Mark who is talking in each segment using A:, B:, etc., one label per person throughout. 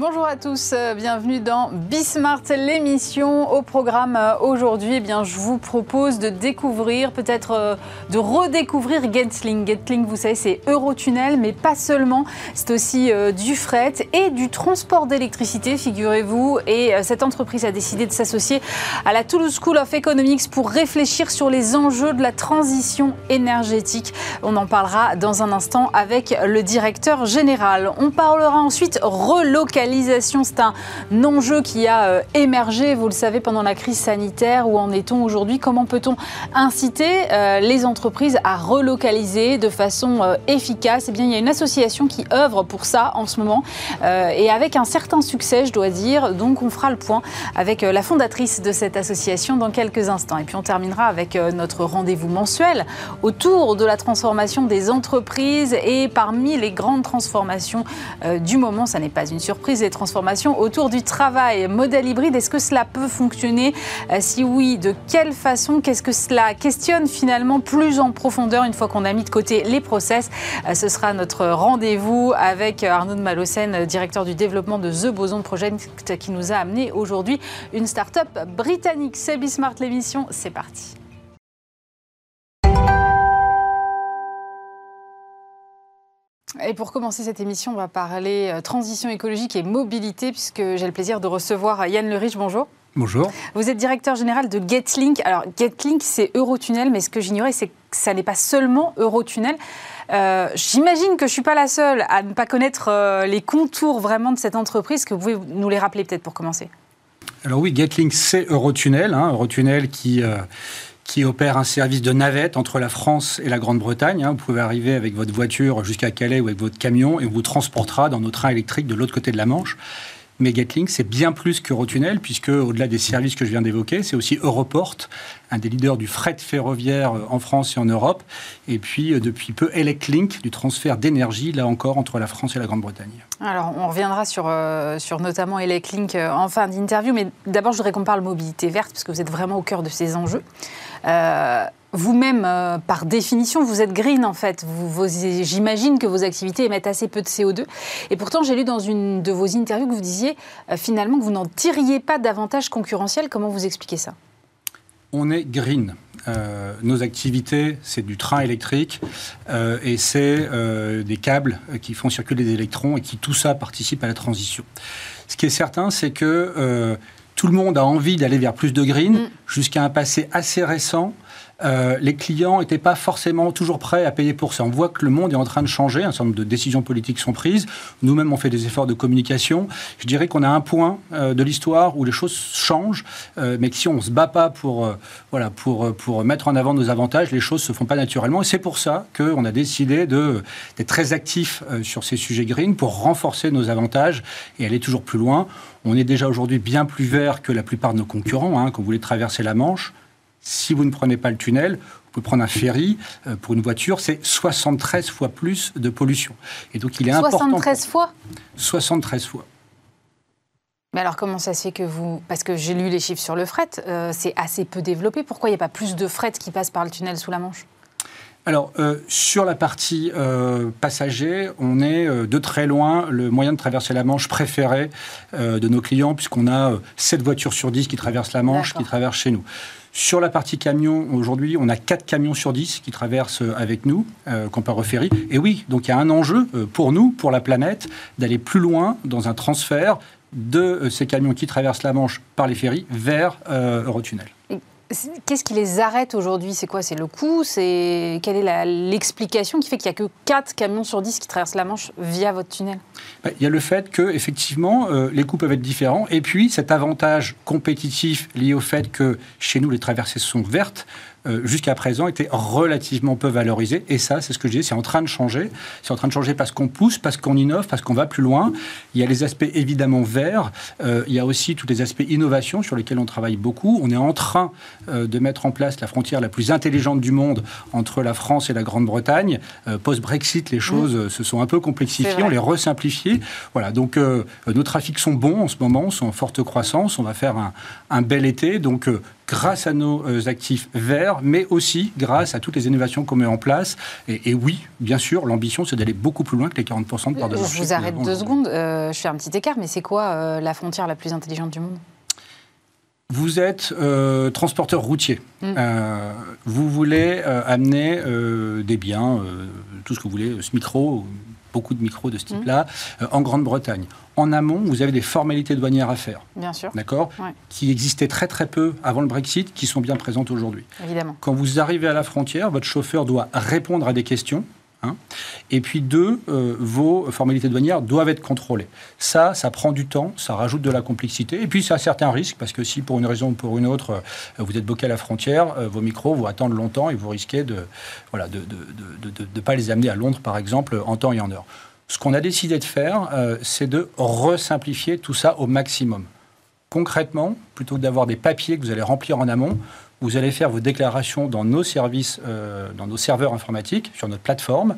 A: Bonjour à tous, euh, bienvenue dans Bismart, l'émission. Au programme euh, aujourd'hui, eh bien, je vous propose de découvrir, peut-être euh, de redécouvrir Getlink. Getlink, vous savez, c'est Eurotunnel, mais pas seulement. C'est aussi du fret et du transport d'électricité, figurez-vous. Et cette entreprise a décidé de s'associer à la Toulouse School of Economics pour réfléchir sur les enjeux de la transition énergétique. On en parlera dans un instant avec le directeur général. On parlera ensuite relocalisation c'est un enjeu qui a euh, émergé, vous le savez, pendant la crise sanitaire. Où en est-on aujourd'hui? Comment peut-on inciter euh, les entreprises à relocaliser de façon euh, efficace? Eh bien, il y a une association qui œuvre pour ça en ce moment et avec un certain succès, je dois dire. Donc, on fera le point avec la fondatrice de cette association dans quelques instants. Et puis, on terminera avec notre rendez-vous mensuel autour de la transformation des entreprises. Et parmi les grandes transformations du moment, ça n'est pas une surprise des transformations autour du travail. Modèle hybride, est-ce que cela peut fonctionner? Euh, Si oui, de quelle façon? Qu'est-ce que cela questionne finalement plus en profondeur une fois qu'on a mis de côté les process? Euh, Ce sera notre rendez-vous avec Arnaud de Malocène, directeur du développement de The Boson Project, qui nous a amené aujourd'hui une start-up britannique. C'est Bismart l'émission, c'est parti. Et pour commencer cette émission, on va parler euh, transition écologique et mobilité, puisque j'ai le plaisir de recevoir Yann Lerich. Bonjour.
B: Bonjour.
A: Vous êtes directeur général de Getlink. Alors, Getlink, c'est Eurotunnel, mais ce que j'ignorais, c'est que ça n'est pas seulement Eurotunnel. Euh, J'imagine que je ne suis pas la seule à ne pas connaître euh, les contours vraiment de cette entreprise. Que vous pouvez nous les rappeler peut-être pour commencer?
B: Alors oui, Getlink, c'est Eurotunnel. Hein, Eurotunnel qui... Euh, qui opère un service de navette entre la France et la Grande-Bretagne. Hein. Vous pouvez arriver avec votre voiture jusqu'à Calais ou avec votre camion et on vous transportera dans nos trains électriques de l'autre côté de la Manche. Mais Getlink, c'est bien plus qu'Eurotunnel, puisque au-delà des services que je viens d'évoquer, c'est aussi Europort, un des leaders du fret ferroviaire euh, en France et en Europe, et puis euh, depuis peu Electlink, du transfert d'énergie, là encore, entre la France et la Grande-Bretagne.
A: Alors, on reviendra sur, euh, sur notamment Electlink en fin d'interview, mais d'abord, je voudrais qu'on parle mobilité verte, parce que vous êtes vraiment au cœur de ces enjeux. Vous-même, par définition, vous êtes green en fait. J'imagine que vos activités émettent assez peu de CO2. Et pourtant, j'ai lu dans une de vos interviews que vous disiez finalement que vous n'en tiriez pas davantage concurrentiel. Comment vous expliquez ça?
B: On est green. Euh, nos activités, c'est du train électrique euh, et c'est euh, des câbles qui font circuler des électrons et qui tout ça participe à la transition. Ce qui est certain, c'est que tout le monde a envie d'aller vers plus de green mm. jusqu'à un passé assez récent euh, les clients n'étaient pas forcément toujours prêts à payer pour ça. On voit que le monde est en train de changer, un certain nombre de décisions politiques sont prises. Nous-mêmes, on fait des efforts de communication. Je dirais qu'on a un point euh, de l'histoire où les choses changent, euh, mais que si on ne se bat pas pour, voilà, pour, pour mettre en avant nos avantages, les choses ne se font pas naturellement. Et c'est pour ça qu'on a décidé d'être très actifs sur ces sujets green pour renforcer nos avantages et aller toujours plus loin. On est déjà aujourd'hui bien plus vert que la plupart de nos concurrents. Hein, quand vous voulez traverser la Manche, si vous ne prenez pas le tunnel, vous pouvez prendre un ferry euh, pour une voiture, c'est 73 fois plus de pollution.
A: Et donc il est 73 fois?
B: 73 fois.
A: Mais alors comment ça se fait que vous... Parce que j'ai lu les chiffres sur le fret, euh, c'est assez peu développé. Pourquoi il n'y a pas plus de fret qui passe par le tunnel sous la Manche?
B: Alors, euh, sur la partie passager, on est de très loin le moyen de traverser la Manche préféré de nos clients, puisqu'on a 7 voitures sur 10 qui traversent la Manche, qui traversent chez nous. Sur la partie camion, aujourd'hui, on a 4 camions sur 10 qui traversent avec nous, euh, comparé au ferry. Et oui, donc il y a un enjeu euh, pour nous, pour la planète, d'aller plus loin dans un transfert de euh, ces camions qui traversent la Manche par les ferries vers euh, Eurotunnel.
A: Qu'est-ce qui les arrête aujourd'hui? C'est quoi? C'est le coût C'est Quelle est l'explication qui fait qu'il n'y a que 4 camions sur 10 qui traversent la Manche via votre tunnel?
B: Bah, Il y a le fait que, effectivement, euh, les coûts peuvent être différents. Et puis, cet avantage compétitif lié au fait que chez nous, les traversées sont vertes, euh, jusqu'à présent, était relativement peu valorisé. Et ça, c'est ce que je dis, c'est en train de changer. C'est en train de changer parce qu'on pousse, parce qu'on innove, parce qu'on va plus loin. Il y a les aspects évidemment verts. Euh, il y a aussi tous les aspects innovation sur lesquels on travaille beaucoup. On est en train euh, de mettre en place la frontière la plus intelligente du monde entre la France et la Grande-Bretagne. Post-Brexit, les choses mmh. se sont un peu complexifiées. On les resimplifiées. Voilà. Donc, nos trafics sont bons en ce moment, sont en forte croissance. On va faire un, un bel été. Donc, grâce à nos euh, actifs verts, mais aussi grâce à toutes les innovations qu'on met en place. Et, oui, bien sûr, l'ambition, c'est d'aller beaucoup plus loin que les 40% de part de
A: marché. Je vous arrête deux secondes, je fais un petit écart, mais c'est quoi la frontière la plus intelligente du monde?
B: Vous êtes transporteur routier. Mm. vous voulez amener des biens, tout ce que vous voulez, ce micro, beaucoup de micros de ce type-là, mmh. euh, en Grande-Bretagne. En amont, vous avez des formalités douanières à faire.
A: Bien sûr.
B: D'accord Qui existaient très très peu avant le Brexit, qui sont bien présentes aujourd'hui.
A: Évidemment.
B: Quand vous arrivez à la frontière, votre chauffeur doit répondre à des questions Hein. Et puis deux, euh, vos formalités douanières doivent être contrôlées. Ça, ça prend du temps, ça rajoute de la complexité. Et puis ça a certains risques, parce que si pour une raison ou pour une autre, euh, vous êtes bloqué à la frontière, euh, vos micros vont attendre longtemps et vous risquez de voilà, de ne de, de, pas les amener à Londres, par exemple, en temps et en heure. Ce qu'on a décidé de faire, c'est de resimplifier tout ça au maximum. Concrètement, plutôt que d'avoir des papiers que vous allez remplir en amont, vous allez faire vos déclarations dans nos services, euh, dans nos serveurs informatiques, sur notre plateforme.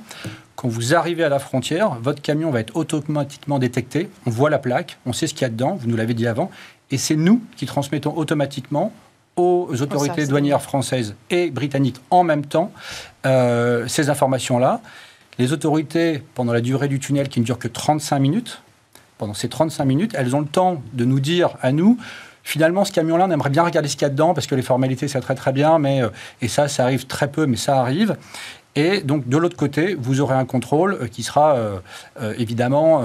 B: Quand vous arrivez à la frontière, votre camion va être automatiquement détecté. On voit la plaque, on sait ce qu'il y a dedans, vous nous l'avez dit avant. Et c'est nous qui transmettons automatiquement aux autorités douanières françaises et britanniques en même temps euh, ces informations-là. Les autorités, pendant la durée du tunnel qui ne dure que 35 minutes, pendant ces 35 minutes, elles ont le temps de nous dire à nous finalement, ce camion-là, on aimerait bien regarder ce qu'il y a dedans, parce que les formalités, c'est très très bien, mais, euh, et ça, ça arrive très peu, mais ça arrive. Et donc, de l'autre côté, vous aurez un contrôle euh, qui sera euh, euh, évidemment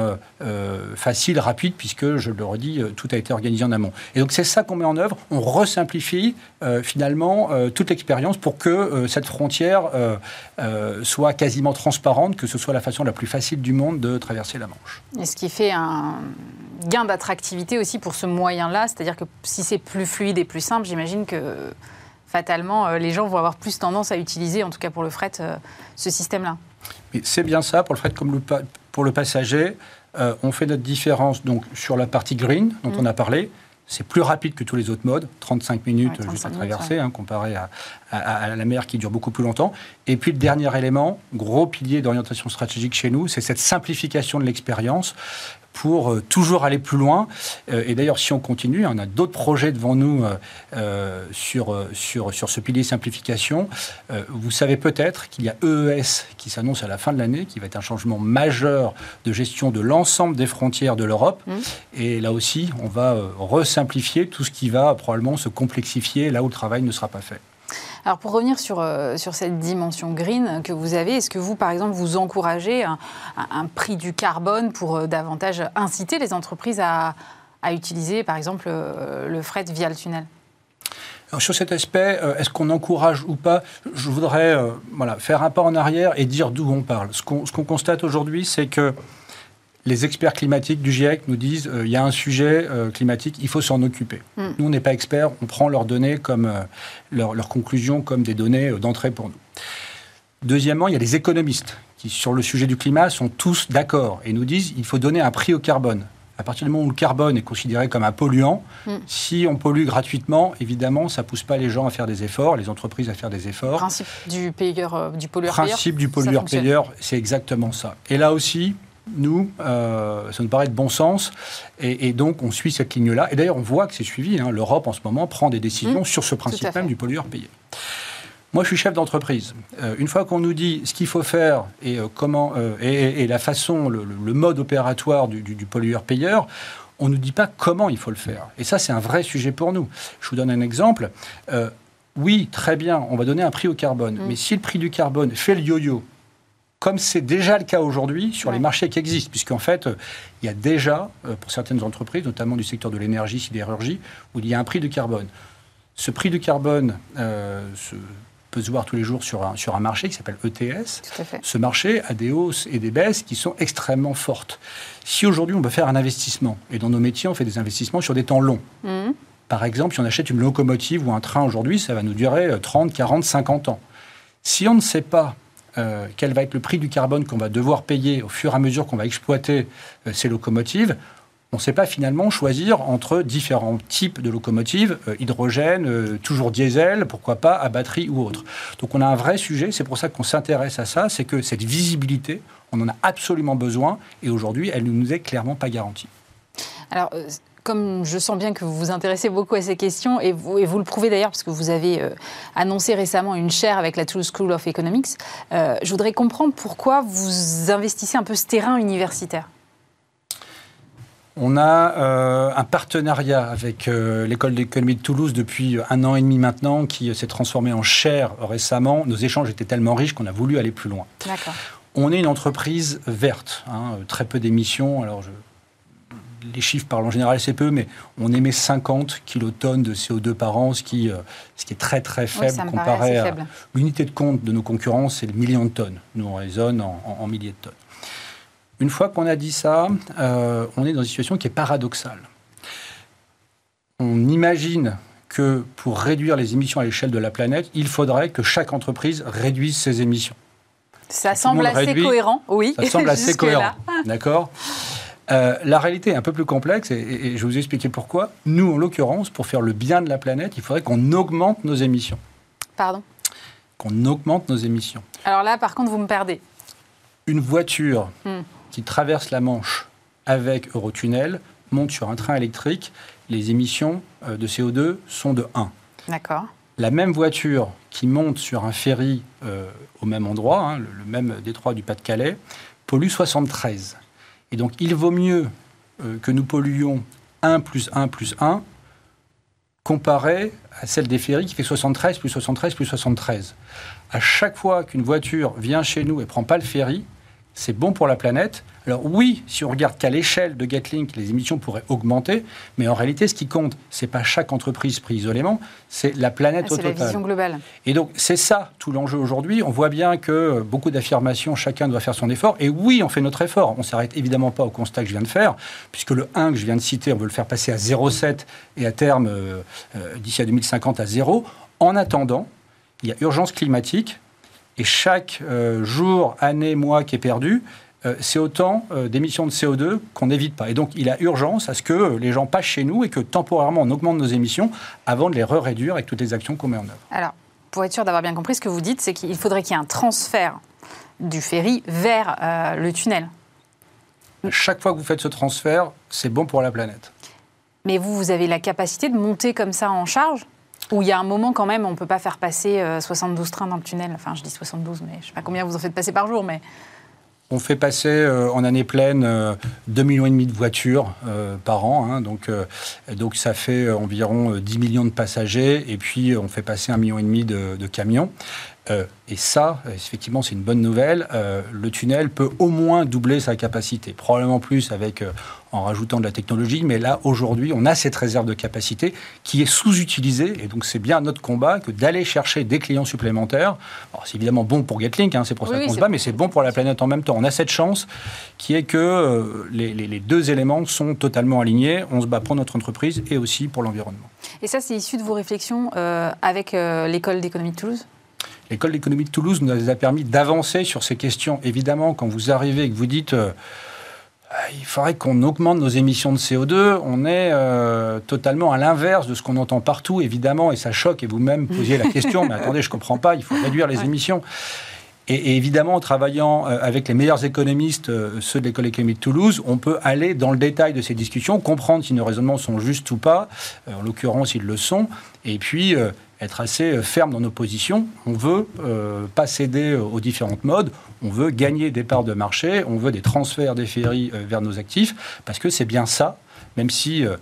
B: facile, rapide, puisque, je le redis, tout a été organisé en amont. Et donc, c'est ça qu'on met en œuvre. On resimplifie finalement toute l'expérience pour que cette frontière soit quasiment transparente, que ce soit la façon la plus facile du monde de traverser la Manche.
A: Et ce qui fait un gain d'attractivité aussi pour ce moyen-là, c'est-à-dire que si c'est plus fluide et plus simple, j'imagine que fatalement, euh, les gens vont avoir plus tendance à utiliser, en tout cas pour le fret, euh, ce système-là.
B: C'est bien ça, pour le fret comme pour le passager. Euh, on fait notre différence donc, sur la partie green, dont mm. on a parlé. C'est plus rapide que tous les autres modes, 35 minutes juste à traverser, hein, comparé à, à, la mer qui dure beaucoup plus longtemps. Et puis le dernier élément, gros pilier d'orientation stratégique chez nous, c'est cette simplification de l'expérience pour euh, toujours aller plus loin. Euh, et d'ailleurs, si on continue, on a d'autres projets devant nous euh, sur, sur, sur ce pilier simplification. vous savez peut-être qu'il y a EES qui s'annonce à la fin de l'année, qui va être un changement majeur de gestion de l'ensemble des frontières de l'Europe. Mmh. Et là aussi, on va resimplifier tout ce qui va probablement se complexifier là où le travail ne sera pas fait.
A: Alors pour revenir sur, euh, sur cette dimension green que vous avez, est-ce que vous, par exemple, vous encouragez un, prix du carbone pour euh, davantage inciter les entreprises à, à utiliser, par exemple, euh, le fret via le tunnel?
B: Sur cet aspect, est-ce qu'on encourage ou pas? Je voudrais voilà, faire un pas en arrière et dire d'où on parle. Ce qu'on constate aujourd'hui, c'est que les experts climatiques du GIEC nous disent euh, il y a un sujet euh, climatique, il faut s'en occuper. Hmm. Nous, on n'est pas experts, on prend leurs données comme euh, leurs conclusions comme des données d'entrée pour nous. Deuxièmement, il y a les économistes qui, sur le sujet du climat, sont tous d'accord et nous disent il faut donner un prix au carbone. À partir du moment où le carbone est considéré comme un polluant, hmm. si on pollue gratuitement, évidemment, ça ne pousse pas les gens à faire des efforts, les entreprises à faire des efforts.
A: Principe du payeur, du pollueur-payeur.
B: Principe du pollueur-payeur, c'est exactement ça. Et là aussi, nous, euh, ça nous paraît de bon sens. Et, donc, on suit cette ligne-là. Et d'ailleurs, on voit que c'est suivi. Hein. L'Europe, en ce moment, prend des décisions mmh. sur ce principe même du pollueur payé. Moi, je suis chef d'entreprise. Euh, une fois qu'on nous dit ce qu'il faut faire et, euh, comment, et, la façon, le, mode opératoire du, pollueur-payeur, on ne nous dit pas comment il faut le faire. Et ça, c'est un vrai sujet pour nous. Je vous donne un exemple. oui, très bien, on va donner un prix au carbone. Mmh. Mais si le prix du carbone fait le yo-yo, comme c'est déjà le cas aujourd'hui sur les marchés qui existent, puisqu'en fait, il y a déjà, euh, pour certaines entreprises, notamment du secteur de l'énergie, sidérurgie, où il y a un prix du carbone. Ce prix du carbone euh, peut se voir tous les jours sur un, sur un marché qui s'appelle ETS. Ce marché a des hausses et des baisses qui sont extrêmement fortes. Si aujourd'hui on veut faire un investissement, et dans nos métiers on fait des investissements sur des temps longs, mmh. par exemple si on achète une locomotive ou un train aujourd'hui, ça va nous durer 30, 40, 50 ans. Si on ne sait pas euh, quel va être le prix du carbone qu'on va devoir payer au fur et à mesure qu'on va exploiter euh, ces locomotives, on ne sait pas finalement choisir entre différents types de locomotives, euh, hydrogène, toujours diesel, pourquoi pas à batterie ou autre. Donc on a un vrai sujet, c'est pour ça qu'on s'intéresse à ça, c'est que cette visibilité, on en a absolument besoin et aujourd'hui, elle ne nous est clairement pas garantie.
A: Alors, comme je sens bien que vous vous intéressez beaucoup à ces questions, et vous, et vous le prouvez d'ailleurs parce que vous avez euh, annoncé récemment une chaire avec la Toulouse School of Economics, euh, je voudrais comprendre pourquoi vous investissez un peu ce terrain universitaire.
B: On a euh, un partenariat avec l'école d'économie de Toulouse depuis un an et demi maintenant, qui s'est transformé en chaire récemment. Nos échanges étaient tellement riches qu'on a voulu aller plus loin. On est une entreprise verte, hein, très peu d'émissions. Alors je les chiffres parlent en général assez peu, mais on émet 50 kilotonnes de CO2 par an, ce qui, euh, ce qui est très très faible comparé à l'unité de compte de nos concurrents, c'est le million de tonnes. Nous, on raisonne en, milliers de tonnes. Une fois qu'on a dit ça, euh, on est dans une situation qui est paradoxale. On imagine que pour réduire les émissions à l'échelle de la planète, il faudrait que chaque entreprise réduise ses émissions.
A: Ça semble assez cohérent, oui.
B: Ça semble assez cohérent, d'accord? Euh, la réalité est un peu plus complexe et, je vais vous expliquer pourquoi. Nous, en l'occurrence, pour faire le bien de la planète, il faudrait qu'on augmente nos émissions.
A: Pardon?
B: Qu'on augmente nos émissions.
A: Alors là, par contre, vous me perdez.
B: Une voiture hmm. qui traverse la Manche avec Eurotunnel monte sur un train électrique, les émissions euh, de CO2 sont de 1.
A: D'accord.
B: La même voiture qui monte sur un ferry euh, au même endroit, hein, le, le, même détroit du Pas-de-Calais, pollue 73. Et donc, il vaut mieux euh, que nous polluions 1 plus 1 plus 1 comparé à celle des ferries qui fait 73 plus 73 plus 73. À chaque fois qu'une voiture vient chez nous et prend pas le ferry, c'est bon pour la planète. Alors oui, si on regarde qu'à l'échelle de Getlink, les émissions pourraient augmenter, mais en réalité, ce qui compte, c'est pas chaque entreprise prise isolément, c'est la planète
A: ah,
B: au total.
A: C'est la vision globale.
B: Et donc c'est ça tout l'enjeu aujourd'hui. On voit bien que beaucoup d'affirmations, chacun doit faire son effort. Et oui, on fait notre effort. On s'arrête évidemment pas au constat que je viens de faire, puisque le 1 que je viens de citer, on veut le faire passer à 0,7 et à terme, euh, euh, d'ici à 2050, à 0. En attendant, il y a urgence climatique et chaque euh, jour, année, mois qui est perdu, euh, c'est autant euh, d'émissions de CO2 qu'on n'évite pas. Et donc, il a urgence à ce que les gens passent chez nous et que temporairement, on augmente nos émissions avant de les réduire avec toutes les actions qu'on met en œuvre.
A: Alors, pour être sûr d'avoir bien compris, ce que vous dites, c'est qu'il faudrait qu'il y ait un transfert du ferry vers le tunnel.
B: Chaque fois que vous faites ce transfert, c'est bon pour la planète.
A: Mais vous, vous avez la capacité de monter comme ça en charge? Où il y a un moment quand même, on ne peut pas faire passer 72 euh, trains dans le tunnel. Enfin, je dis 72, mais je ne sais pas combien vous en faites passer par jour, mais...
B: On fait passer euh, en année pleine 2,5 millions de voitures euh, par an, hein, donc, donc ça fait environ 10 millions de passagers, et puis on fait passer 1,5 million de camions. et ça, effectivement, c'est une bonne nouvelle. le tunnel peut au moins doubler sa capacité, probablement plus avec en rajoutant de la technologie. Mais là, aujourd'hui, on a cette réserve de capacité qui est sous-utilisée. Et donc, c'est bien notre combat que d'aller chercher des clients supplémentaires. c'est évidemment bon pour Getlink, hein, c'est pour ça qu'on se bat, mais c'est bon pour la planète en même temps. On a cette chance qui est que euh, les, deux éléments sont totalement alignés. On se bat pour notre entreprise et aussi pour l'environnement.
A: Et ça, c'est issu de vos réflexions euh, avec euh, l'école d'économie de Toulouse?
B: L'école d'économie de Toulouse nous a permis d'avancer sur ces questions. Évidemment, quand vous arrivez et que vous dites euh, il faudrait qu'on augmente nos émissions de CO2. On est euh, totalement à l'inverse de ce qu'on entend partout, évidemment, et ça choque. Et vous-même posiez la question, mais attendez, je ne comprends pas, il faut réduire les émissions. Et, évidemment, en travaillant euh, avec les meilleurs économistes, ceux de l'école économique de Toulouse, on peut aller dans le détail de ces discussions, comprendre si nos raisonnements sont justes ou pas, en l'occurrence, ils le sont, et puis être assez euh, ferme dans nos positions. On veut euh, pas céder aux différentes modes. On veut gagner des parts de marché. On veut des transferts des ferries euh, vers nos actifs parce que c'est bien ça. Même si, vous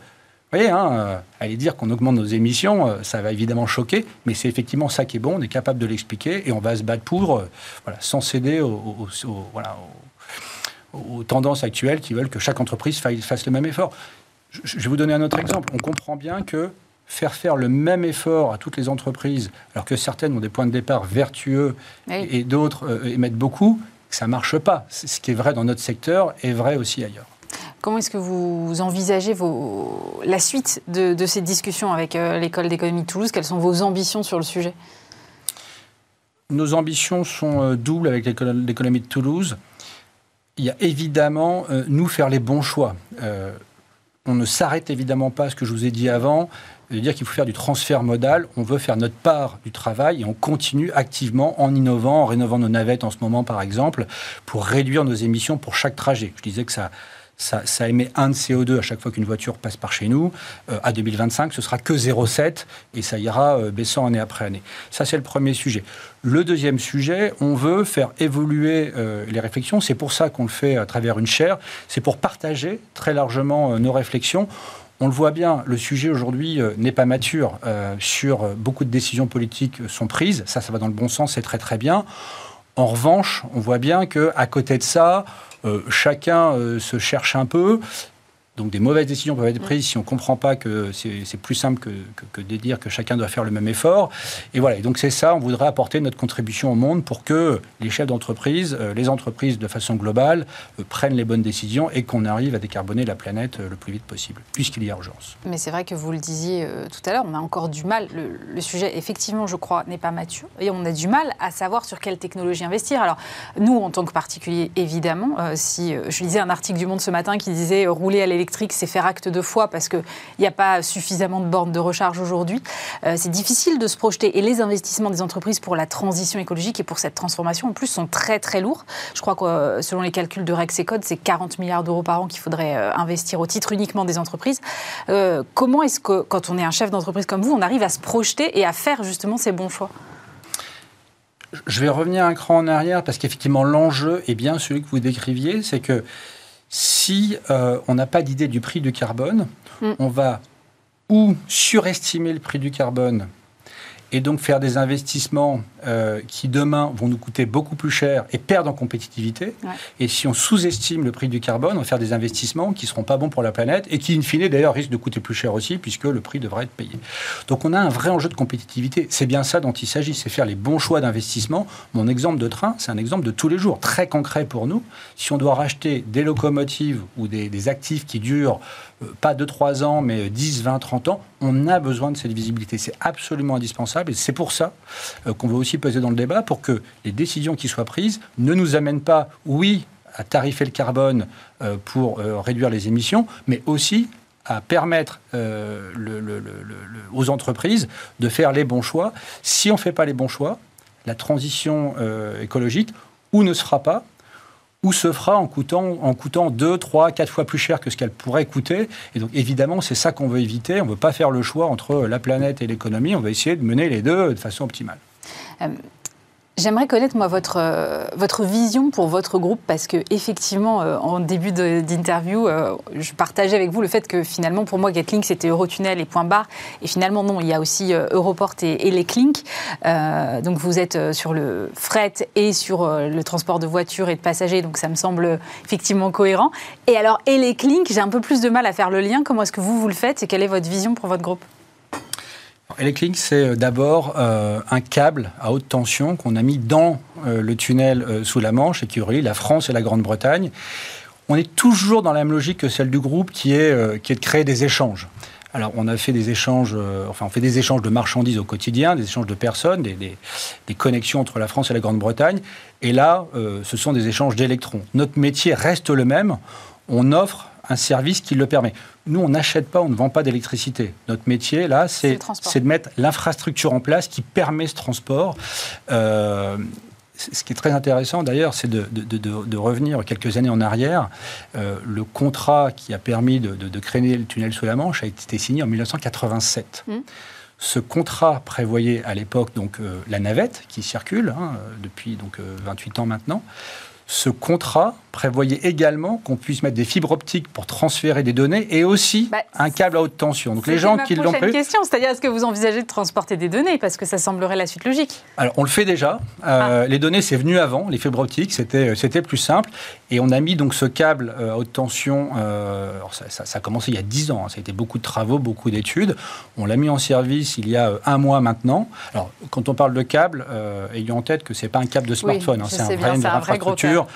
B: voyez, hein, aller dire qu'on augmente nos émissions, ça va évidemment choquer, mais c'est effectivement ça qui est bon. On est capable de l'expliquer et on va se battre pour, voilà, sans céder aux, tendances actuelles qui veulent que chaque entreprise fasse le même effort. Je vais vous donner un autre exemple. On comprend bien que faire faire le même effort à toutes les entreprises, alors que certaines ont des points de départ vertueux et, d'autres euh, émettent beaucoup, ça ne marche pas. Ce qui est vrai dans notre secteur est vrai aussi ailleurs.
A: Comment est-ce que vous envisagez vos... la suite de, ces discussions avec euh, l'école d'économie de Toulouse? Quelles sont vos ambitions sur le sujet?
B: Nos ambitions sont euh, doubles avec l'école d'économie de Toulouse. Il y a évidemment, nous, faire les bons choix. on ne s'arrête évidemment pas à ce que je vous ai dit avant de dire qu'il faut faire du transfert modal. On veut faire notre part du travail et on continue activement en innovant, en rénovant nos navettes en ce moment, par exemple, pour réduire nos émissions pour chaque trajet. Je disais que ça, ça, émet un de CO2 à chaque fois qu'une voiture passe par chez nous. Euh, à 2025, ce sera que 0,7 et ça ira euh, baissant année après année. Ça, c'est le premier sujet. Le deuxième sujet, on veut faire évoluer euh, les réflexions. C'est pour ça qu'on le fait à travers une chaire. C'est pour partager très largement nos réflexions. On le voit bien, le sujet aujourd'hui n'est pas mature. sur beaucoup de décisions politiques sont prises. Ça, ça va dans le bon sens, c'est très très bien. En revanche, on voit bien qu'à côté de ça, euh, chacun euh, se cherche un peu. Donc des mauvaises décisions peuvent être prises si on ne comprend pas que c'est plus simple que, de dire que chacun doit faire le même effort. Et voilà, et donc c'est ça, on voudrait apporter notre contribution au monde pour que les chefs d'entreprise, euh, les entreprises de façon globale, euh, prennent les bonnes décisions et qu'on arrive à décarboner la planète euh, le plus vite possible, puisqu'il y a urgence.
A: Mais c'est vrai que vous le disiez tout à l'heure, on a encore du mal, le, sujet effectivement je crois n'est pas mature, et on a du mal à savoir sur quelle technologie investir. Alors nous, en tant que particulier, évidemment, si je lisais un article du Monde ce matin qui disait rouler à l'électricité, c'est faire acte de foi parce qu'il n'y a pas suffisamment de bornes de recharge aujourd'hui. Euh, c'est difficile de se projeter. Et les investissements des entreprises pour la transition écologique et pour cette transformation, en plus, sont très très lourds. Je crois que euh, selon les calculs de Rex et Code, c'est 40 milliards d'euros par an qu'il faudrait euh, investir au titre uniquement des entreprises. comment est-ce que, quand on est un chef d'entreprise comme vous, on arrive à se projeter et à faire justement ces bons choix?
B: Je vais revenir un cran en arrière parce qu'effectivement l'enjeu est bien celui que vous décriviez, c'est que si euh, on n'a pas d'idée du prix du carbone, mm. on va ou surestimer le prix du carbone et donc faire des investissements euh, qui demain vont nous coûter beaucoup plus cher et perdre en compétitivité. Et si on sous-estime le prix du carbone, on va faire des investissements qui ne seront pas bons pour la planète et qui, in fine, d'ailleurs, risquent de coûter plus cher aussi puisque le prix devrait être payé. Donc on a un vrai enjeu de compétitivité. C'est bien ça dont il s'agit, c'est faire les bons choix d'investissement. Mon exemple de train, c'est un exemple de tous les jours, très concret pour nous. Si on doit racheter des locomotives ou des, des actifs qui durent pas 2-3 ans, mais 10, 20, 30 ans, on a besoin de cette visibilité. C'est absolument indispensable et c'est pour ça euh, qu'on veut aussi peser dans le débat pour que les décisions qui soient prises ne nous amènent pas, oui, à tarifer le carbone euh, pour réduire les émissions, mais aussi à permettre aux entreprises de faire les bons choix. Si on ne fait pas les bons choix, la transition écologique ou ne sera pas, ou se fera en coûtant, en coûtant 2, 3, 4 fois plus cher que ce qu'elle pourrait coûter. Et donc évidemment, c'est ça qu'on veut éviter. On ne veut pas faire le choix entre la planète et l'économie. On va essayer de mener les deux de façon optimale.
A: Euh, J'aimerais connaître moi votre euh, votre vision pour votre groupe parce que effectivement euh, en début d'interview euh, je partageais avec vous le fait que finalement pour moi Getlink c'était Eurotunnel et point barre. Et finalement non il y a aussi Europort et, et les donc vous êtes sur le fret et sur le transport de voitures et de passagers. Donc ça me semble effectivement cohérent. Et alors et j'ai un peu plus de mal à faire le lien. Comment est-ce que vous vous le faites et quelle est votre vision pour votre groupe?
B: Eleclink, c'est euh, d'abord euh, un câble à haute tension qu'on a mis dans euh, le tunnel sous la Manche et qui relie la France et la Grande-Bretagne. On est toujours dans la même logique que celle du groupe qui est, de créer des échanges. Alors, on a fait des échanges, enfin, on fait des échanges de marchandises au quotidien, des échanges de personnes, des, connexions entre la France et la Grande-Bretagne. Et là, ce sont des échanges d'électrons. Notre métier reste le même. On offre un service qui le permet. Nous, on n'achète pas, on ne vend pas d'électricité. Notre métier, là, c'est de mettre l'infrastructure en place qui permet ce transport. Euh, ce qui est très intéressant d'ailleurs, c'est de, revenir quelques années en arrière. Euh, le contrat qui a permis de, créer le tunnel sous la Manche a été signé en 1987. Mmh. Ce contrat prévoyait à l'époque donc euh, la navette qui circule hein, depuis donc 28 ans maintenant. Ce contrat prévoyait également qu'on puisse mettre des fibres optiques pour transférer des données et aussi bah, un câble à haute tension.
A: Donc les gens qui l'ont question, c'est-à-dire est-ce que vous envisagez de transporter des données? Parce que ça semblerait la suite logique
B: Alors on le fait déjà. Euh, ah. Les données c'est venu avant, les fibres optiques c'était euh, c'était plus simple et on a mis donc ce câble euh, à haute tension. ça, ça, a commencé il y a 10 ans. Hein. ça a été beaucoup de travaux, beaucoup d'études. On l'a mis en service il y a un mois maintenant. Alors quand on parle de câble, ayons en tête que c'est pas un câble de smartphone, hein. c'est un vrai, une infrastructure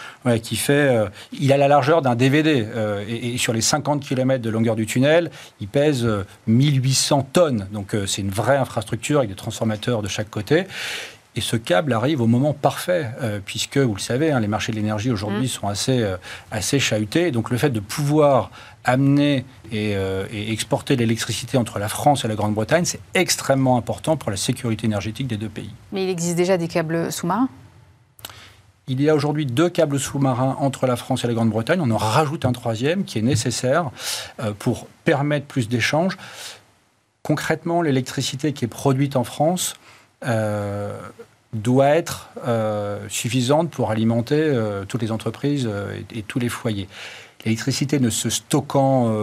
B: qui fait euh, il a la largeur d'un DVD. Euh, et, sur les 50 km de longueur du tunnel, il pèse 1800 euh, tonnes. Donc c'est une vraie infrastructure avec des transformateurs de chaque côté. Et ce câble arrive au moment parfait, puisque, vous le savez, hein, les marchés de l'énergie aujourd'hui mmh. sont assez, assez chahutés. Donc le fait de pouvoir amener et, et exporter l'électricité entre la France et la Grande-Bretagne, c'est extrêmement important pour la sécurité énergétique des deux pays.
A: Mais il existe déjà des câbles sous-marins?
B: Il y a aujourd'hui deux câbles sous-marins entre la France et la Grande-Bretagne. On en rajoute un troisième qui est nécessaire euh, pour permettre plus d'échanges. Concrètement, l'électricité qui est produite en France euh, doit être euh, suffisante pour alimenter toutes les entreprises et, tous les foyers. L'électricité ne se stockant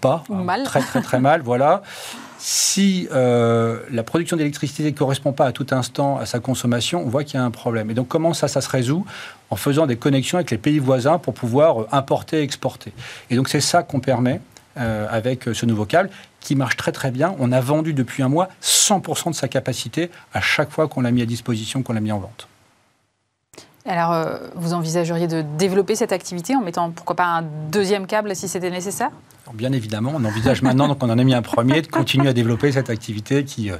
B: pas,
A: mal.
B: très très très mal, voilà si euh, la production d'électricité ne correspond pas à tout instant à sa consommation, on voit qu'il y a un problème. Et donc comment ça, ça se résout? En faisant des connexions avec les pays voisins pour pouvoir euh, importer et exporter. Et donc c'est ça qu'on permet euh, avec ce nouveau câble qui marche très très bien. On a vendu depuis un mois 100% de sa capacité à chaque fois qu'on l'a mis à disposition, qu'on l'a mis en vente.
A: Alors, vous envisageriez de développer cette activité en mettant pourquoi pas un deuxième câble si c'était nécessaire?
B: Bien évidemment, on envisage maintenant, donc on en a mis un premier, de continuer à développer cette activité qui, euh,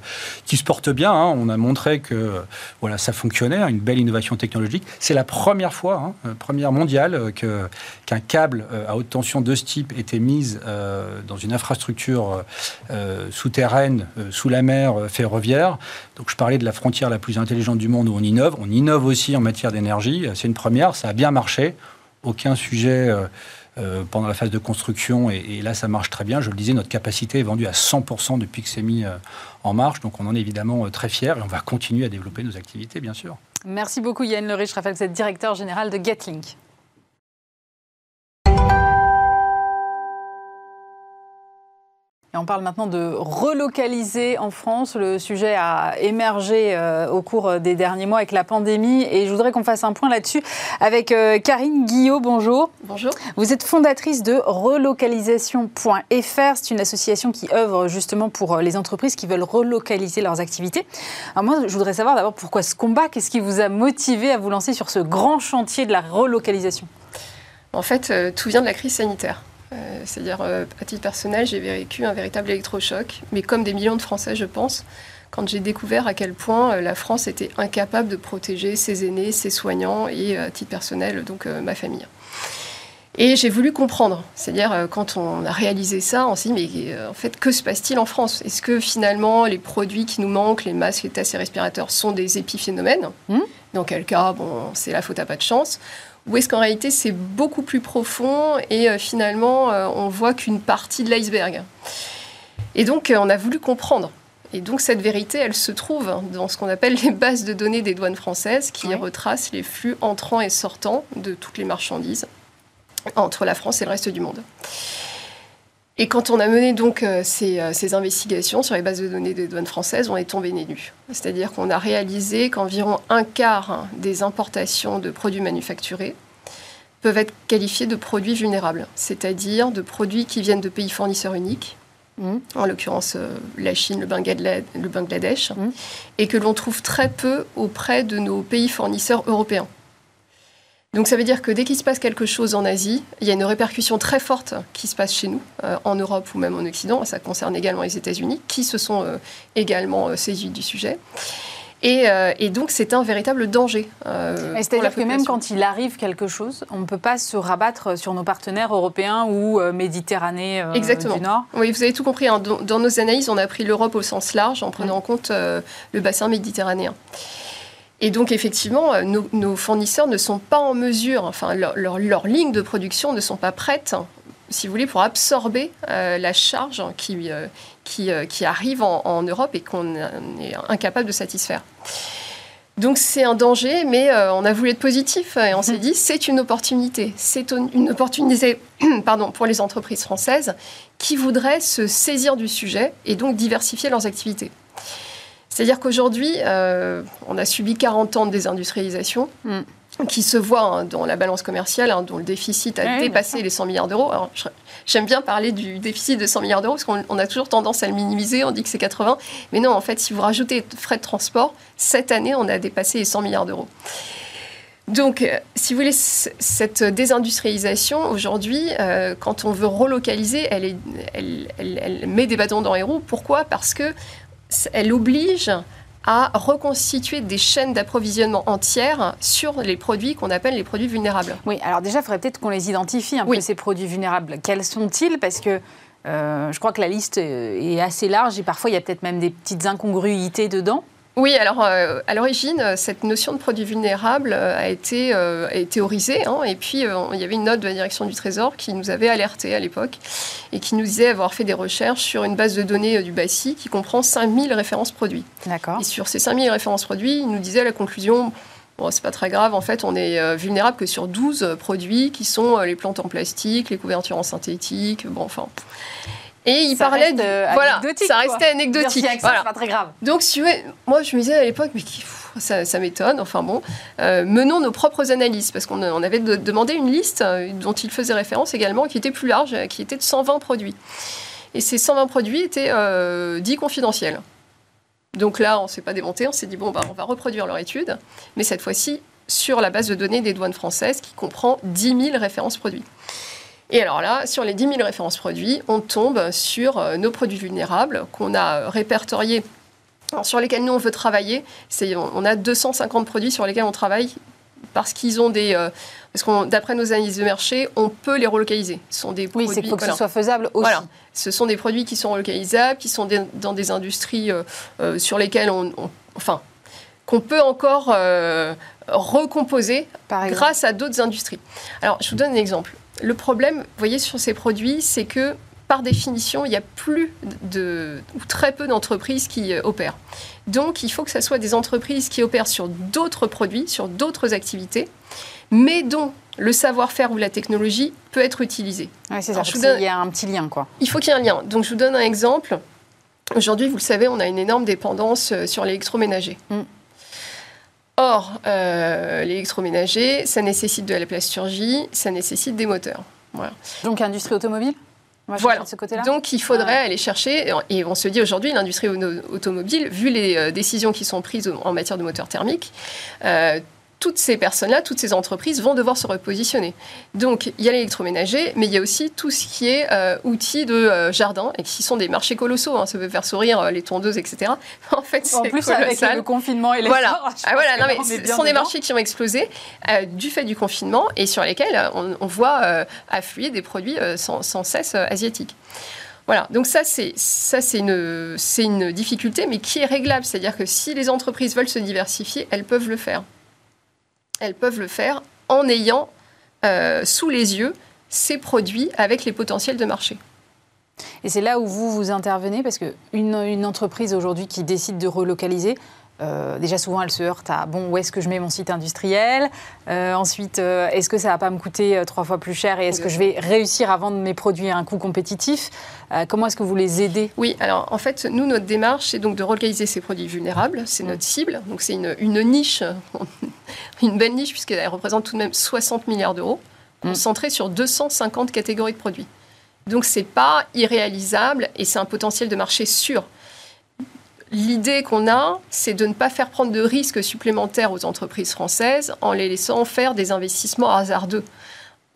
B: qui se porte bien. Hein. On a montré que voilà, ça fonctionnait, hein, une belle innovation technologique. C'est la première fois, hein, euh, première mondiale, euh, qu'un câble à haute tension de ce type était mis dans une infrastructure souterraine, sous la mer ferroviaire. Donc je parlais de la frontière la plus intelligente du monde où on innove. On innove aussi en matière d'énergie. C'est une première, ça a bien marché. Aucun sujet euh, pendant la phase de construction. Et, là, ça marche très bien. Je le disais, notre capacité est vendue à 100% depuis que c'est mis euh, en marche. Donc on en est évidemment euh, très fiers et on va continuer à développer nos activités, bien sûr.
A: Merci beaucoup Yann Le Je rappelle que vous êtes directeur général de Getlink. On parle maintenant de relocaliser en France. Le sujet a émergé euh, au cours des derniers mois avec la pandémie et je voudrais qu'on fasse un point là-dessus avec euh, Karine Guillot. Bonjour.
C: Bonjour.
A: Vous êtes fondatrice de relocalisation.fr. C'est une association qui œuvre justement pour euh, les entreprises qui veulent relocaliser leurs activités. Alors moi, je voudrais savoir d'abord pourquoi ce combat? Qu'est-ce qui vous a motivé à vous lancer sur ce grand chantier de la relocalisation?
C: En fait, tout vient de la crise sanitaire. Euh, c'est-à-dire, euh, à titre personnel, j'ai vécu un véritable électrochoc, mais comme des millions de Français, je pense, quand j'ai découvert à quel point euh, la France était incapable de protéger ses aînés, ses soignants et, à titre personnel, donc ma famille. Et j'ai voulu comprendre. C'est-à-dire, quand on a réalisé ça, on s'est dit, mais en fait, que se passe-t-il en France? Est-ce que finalement, les produits qui nous manquent, les masques, les tests et respirateurs, sont des épiphénomènes? Mmh. Dans quel cas, bon, c'est la faute à pas de chance ou est-ce qu'en réalité c'est beaucoup plus profond et euh, finalement euh, on voit qu'une partie de l'iceberg? Et donc euh, on a voulu comprendre. Et donc cette vérité, elle se trouve dans ce qu'on appelle les bases de données des douanes françaises qui retracent les flux entrants et sortants de toutes les marchandises entre la France et le reste du monde. Et quand on a mené donc euh, euh, ces, investigations sur les bases de données des douanes françaises, on est tombé nez nu. C'est-à-dire qu'on a réalisé qu'environ un quart des importations de produits manufacturés peuvent être qualifiés de produits vulnérables, c'est-à-dire de produits qui viennent de pays fournisseurs uniques, mmh. en l'occurrence euh, la Chine, le Bangladesh, mmh. et que l'on trouve très peu auprès de nos pays fournisseurs européens. Donc ça veut dire que dès qu'il se passe quelque chose en Asie, il y a une répercussion très forte qui se passe chez nous, euh, en Europe ou même en Occident. Ça concerne également les États-Unis, qui se sont euh, également euh, saisis du sujet. Et, donc, c'est un véritable danger.
A: C'est-à-dire que même quand il arrive quelque chose, on ne peut pas se rabattre sur nos partenaires européens ou Méditerranée
C: Exactement.
A: du Nord
C: Oui, vous avez tout compris. Hein. Dans, nos analyses, on a pris l'Europe au sens large en prenant en compte le bassin méditerranéen. Et donc, effectivement, euh, nos, fournisseurs ne sont pas en mesure, enfin, leurs lignes de production ne sont pas prêtes, si vous voulez, pour absorber euh, la charge qui, euh, qui, arrive en, Europe et qu'on est incapable de satisfaire. Donc c'est un danger, mais on a voulu être positif et on s'est mhm. dit c'est une opportunité. C'est une opportunité pardon, pour les entreprises françaises qui voudraient se saisir du sujet et donc diversifier leurs activités. C'est-à-dire qu'aujourd'hui, euh, on a subi 40 ans de désindustrialisation. Mm. qui se voit hein, dans la balance commerciale, hein, dont le déficit a dépassé les 100 milliards d'euros. J'aime bien parler du déficit de 100 milliards d'euros, parce qu'on a toujours tendance à le minimiser, on dit que c'est 80. Mais non, en fait, si vous rajoutez frais de transport, cette année, on a dépassé les 100 milliards d'euros. Donc, euh, si vous voulez, cette désindustrialisation, aujourd'hui, euh, quand on veut relocaliser, elle, elle, elle, met des bâtons dans les roues. Pourquoi? Parce que elle oblige à reconstituer des chaînes d'approvisionnement entières sur les produits qu'on appelle les produits vulnérables.
A: Oui, alors déjà, il faudrait peut-être qu'on les identifie un peu, ces produits vulnérables. Quels sont-ils? Parce que euh, je crois que la liste est assez large et parfois il y a peut-être même des petites incongruités dedans.
C: Oui, alors euh, à l'origine, cette notion de produit vulnérable a été, théorisée. Hein, et puis, il y avait une note de la direction du Trésor qui nous avait alerté à l'époque et qui nous disait avoir fait des recherches sur une base de données du BASI qui comprend 5000 références produits.
A: D'accord.
C: Et sur ces 5000 références produits, il nous disait à la conclusion Bon, c'est pas très grave. En fait, on est euh, vulnérable que sur 12 euh, produits qui sont euh, les plantes en plastique, les couvertures en synthétique. Bon, enfin. Et il parlait de. Voilà, ça restait anecdotique.
A: voilà. pas très grave.
C: Donc, si moi, je me disais à l'époque, mais ça, ça m'étonne. Enfin bon, menons nos propres analyses, parce qu'on avait demandé une liste dont il faisait référence également, qui était plus large, qui était de 120 produits. Et ces 120 produits étaient dits confidentiels. Donc là, on ne s'est pas démonté, on s'est dit, bon, bah, on va reproduire leur étude, mais cette fois-ci sur la base de données des douanes françaises qui comprend 10 000 références produits. Et alors là, sur les 10 000 références produits, on tombe sur euh, nos produits vulnérables qu'on a répertoriés, sur lesquels nous on veut travailler. On a 250 produits sur lesquels on travaille parce qu'ils ont des. Euh, parce que d'après nos analyses de marché, on peut les relocaliser.
A: Ce sont des oui, c'est faut que ce soit faisable aussi. Voilà.
C: Ce sont des produits qui sont relocalisables, qui sont dans des industries euh, euh, sur lesquelles on, enfin, qu'on peut encore recomposer grâce à d'autres industries. Alors, je vous donne un exemple. Le problème, vous voyez, sur ces produits, c'est que par définition, il n'y a plus de, ou très peu d'entreprises qui euh, opèrent. Donc, il faut que ce soit des entreprises qui opèrent sur d'autres produits, sur d'autres activités, mais dont le savoir-faire ou la technologie peut être utilisé.
A: Oui, c'est ça. Il y a un petit lien, quoi.
C: Il faut qu'il y ait un lien. Donc, je vous donne un exemple. Aujourd'hui, vous le savez, on a une énorme dépendance euh, sur l'électroménager. Mm. Or, euh, l'électroménager, ça nécessite de la plasturgie, ça nécessite des moteurs.
A: Voilà. Donc, industrie automobile
C: voilà. Ce côté Donc il faudrait aller chercher, et on se dit aujourd'hui, l'industrie automobile, vu les euh, décisions qui sont prises en matière de moteur thermique, euh, toutes ces personnes-là, toutes ces entreprises vont devoir se repositionner. Donc, il y a l'électroménager, mais il y a aussi tout ce qui est euh, outils de euh, jardin, et qui sont des marchés colossaux. Hein. ça peut faire sourire euh, les tondeuses, etc.
A: En fait, c'est En plus, colossal. avec le confinement et les
C: Voilà, ah, voilà non, mais ce sont des marchés qui ont explosé du fait du confinement et sur lesquels on, voit affluer des produits sans, sans, cesse asiatiques. Voilà, donc ça c'est ça c'est une c'est une difficulté, mais qui est réglable, c'est-à-dire que si les entreprises veulent se diversifier, elles peuvent le faire elles peuvent le faire en ayant euh, sous les yeux ces produits avec les potentiels de marché.
A: Et c'est là où vous vous intervenez, parce qu'une une entreprise aujourd'hui qui décide de relocaliser, euh, déjà, souvent, elle se heurte à bon, où est-ce que je mets mon site industriel? Euh, Ensuite, euh, est-ce que ça va pas me coûter trois fois plus cher et est-ce que je vais réussir à vendre mes produits à un coût compétitif? Comment est-ce que vous les aidez?
C: Oui, alors en fait, nous, notre démarche, c'est donc de relocaliser ces produits vulnérables. C'est notre cible. Donc, c'est une, une, niche, une belle niche, puisqu'elle représente tout de même 60 milliards d'euros, mm. concentrée sur 250 catégories de produits. Donc, c'est pas irréalisable et c'est un potentiel de marché sûr. L'idée qu'on a, c'est de ne pas faire prendre de risques supplémentaires aux entreprises françaises en les laissant faire des investissements hasardeux.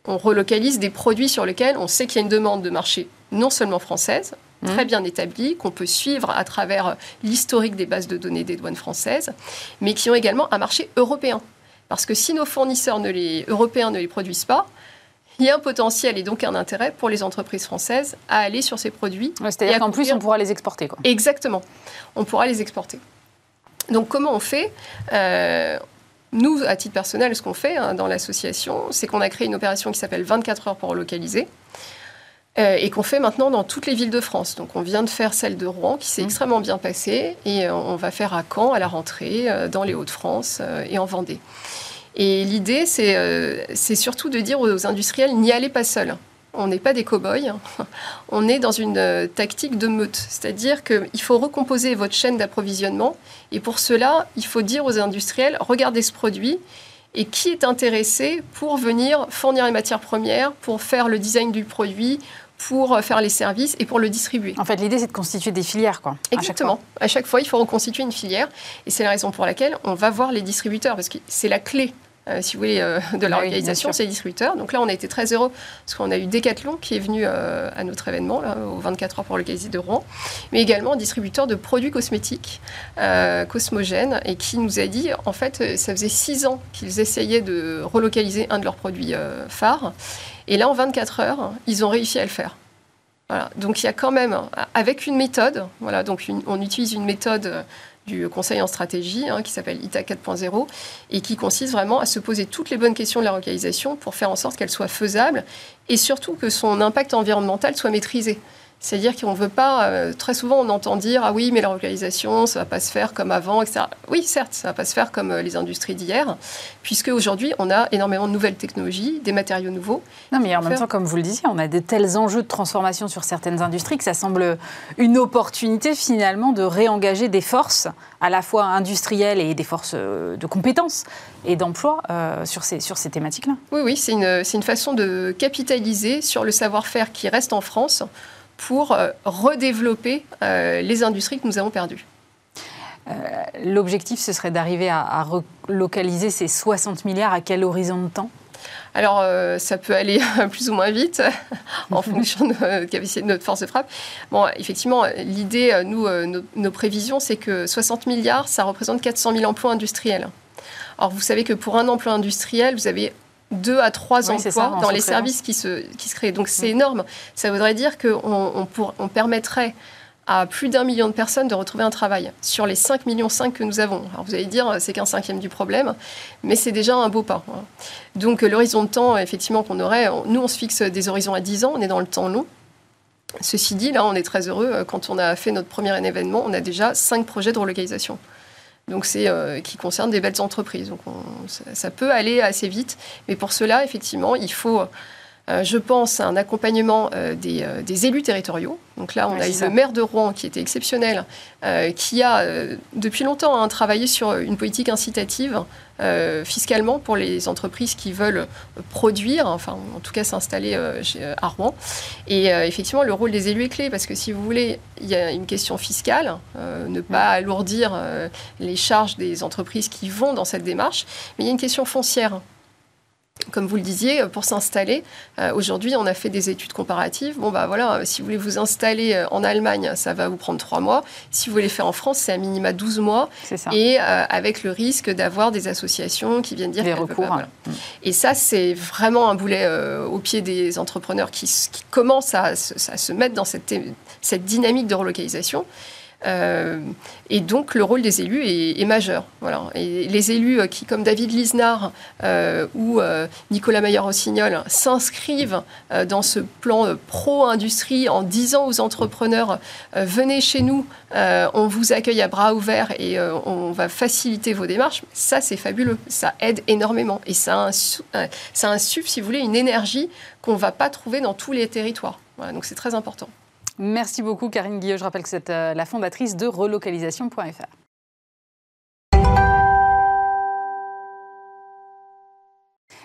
C: On relocalise des produits sur lesquels on sait qu'il y a une demande de marché non seulement française, mmh. très bien établie, qu'on peut suivre à travers l'historique des bases de données des douanes françaises, mais qui ont également un marché européen. Parce que si nos fournisseurs ne les, européens ne les produisent pas, il y a un potentiel et donc un intérêt pour les entreprises françaises à aller sur ces produits.
A: C'est-à-dire qu'en plus, on pourra les exporter. Quoi.
C: Exactement. On pourra les exporter. Donc comment on fait euh, Nous, à titre personnel, ce qu'on fait hein, dans l'association, c'est qu'on a créé une opération qui s'appelle 24 heures pour relocaliser. Euh, et qu'on fait maintenant dans toutes les villes de France. Donc on vient de faire celle de Rouen qui s'est mmh. extrêmement bien passée et euh, on va faire à Caen à la rentrée, dans les Hauts-de-France et en Vendée. Et l'idée, euh, c'est surtout de dire aux industriels, n'y allez pas seuls. On n'est pas des cow-boys, on est dans une euh, tactique de meute. C'est-à-dire qu'il faut recomposer votre chaîne d'approvisionnement. Et pour cela, il faut dire aux industriels, regardez ce produit. Et qui est intéressé pour venir fournir les matières premières, pour faire le design du produit, pour faire les services et pour le distribuer.
A: En fait, l'idée, c'est de constituer des filières, quoi.
C: Exactement. À chaque, fois. il faut reconstituer une filière. Et c'est la raison pour laquelle on va voir les distributeurs, parce que c'est la clé euh, si vous voulez, euh, de l'organisation, oui, c'est les distributeurs. Donc là, on a été très heureux parce qu'on a eu Decathlon qui est venu euh, à notre événement, là, aux 24 heures pour le de Rouen, mais également distributeur de produits cosmétiques, Cosmogène, et qui nous a dit, en fait, ça faisait six ans qu'ils essayaient de relocaliser un de leurs produits phares. Et là, en 24 heures, ils ont réussi à le faire. Voilà. Donc il y a quand même, avec une méthode, voilà, donc on utilise une méthode du Conseil en stratégie, hein, qui s'appelle ITA 4.0, et qui consiste vraiment à se poser toutes les bonnes questions de la relocalisation pour faire en sorte qu'elle soit faisable et surtout que son impact environnemental soit maîtrisé. C'est-à-dire qu'on ne veut pas, euh, très souvent on entend dire, ah oui, mais la relocalisation, ça ne va pas se faire comme avant, etc. Oui, certes, ça ne va pas se faire comme euh, les industries d'hier, puisque aujourd'hui on a énormément de nouvelles technologies, des matériaux nouveaux.
A: Non, mais en même temps, comme vous le disiez, on a de tels enjeux de transformation sur certaines industries que ça semble une opportunité finalement de réengager des forces, à la fois industrielles et des forces euh, de compétences et d'emploi sur ces, sur ces thématiques-là.
C: Oui, oui, c'est une, une façon de capitaliser sur le savoir-faire qui reste en France pour euh, redévelopper euh, les industries que nous avons perdues.
A: Euh, l'objectif, ce serait d'arriver à, relocaliser ces 60 milliards à quel horizon de temps?
C: Alors, ça peut aller plus ou moins vite en fonction de notre capacité de notre force de frappe. Bon, effectivement, l'idée, nous, nos, nos, prévisions, c'est que 60 milliards, ça représente 400 000 emplois industriels. Alors, vous savez que pour un emploi industriel, vous avez deux à trois emplois dans les services qui se, qui se créent. Donc c'est énorme. Ça voudrait dire qu'on on, permettrait à plus d'un million de personnes de retrouver un travail sur les 5 millions 5 que nous avons. Alors vous allez dire, c'est qu'un cinquième du problème, mais c'est déjà un beau pas. Hein. Donc l'horizon de temps, effectivement, qu'on aurait, nous on se fixe des horizons à 10 ans, on est dans le temps long. Ceci dit, là, on est très heureux. Quand on a fait notre premier événement, on a déjà 5 projets de relocalisation donc c'est euh, qui concerne des belles entreprises. Donc ça, peut aller assez vite, mais pour cela, effectivement, il faut, euh, je pense, un accompagnement euh, des, élus territoriaux. Donc là, on a eu le maire de Rouen qui était exceptionnel, qui a depuis longtemps hein, travaillé sur une politique incitative euh, fiscalement pour les entreprises qui veulent produire, enfin en tout cas s'installer euh, euh, à Rouen. Et effectivement, le rôle des élus est clé parce que si vous voulez, il y a une question fiscale, ne pas alourdir les charges des entreprises qui vont dans cette démarche, mais il y a une question foncière comme vous le disiez, pour s'installer. Euh, aujourd'hui, on a fait des études comparatives. Bon, bah voilà, euh, si vous voulez vous installer euh, en Allemagne, ça va vous prendre trois mois. Si vous voulez faire en France, c'est à minima 12 mois. Ça. Et avec le risque d'avoir des associations qui viennent dire
A: des recours. Hein.
C: Et ça, c'est vraiment un boulet au pied des entrepreneurs qui, commencent à, se mettre dans cette, cette dynamique de relocalisation. Euh, et donc le rôle des élus est, majeur. Voilà. Et les élus euh, qui, comme David Lisnard euh, ou Nicolas Maillard-Rossignol, s'inscrivent dans ce plan pro-industrie en disant aux entrepreneurs venez chez nous, on vous accueille à bras ouverts et on va faciliter vos démarches, ça c'est fabuleux. Ça aide énormément. Et ça, insuffle, si vous voulez, une énergie qu'on ne va pas trouver dans tous les territoires. Donc c'est très important.
A: Merci beaucoup Karine Guillot. Je rappelle que c'est euh, la fondatrice de relocalisation.fr.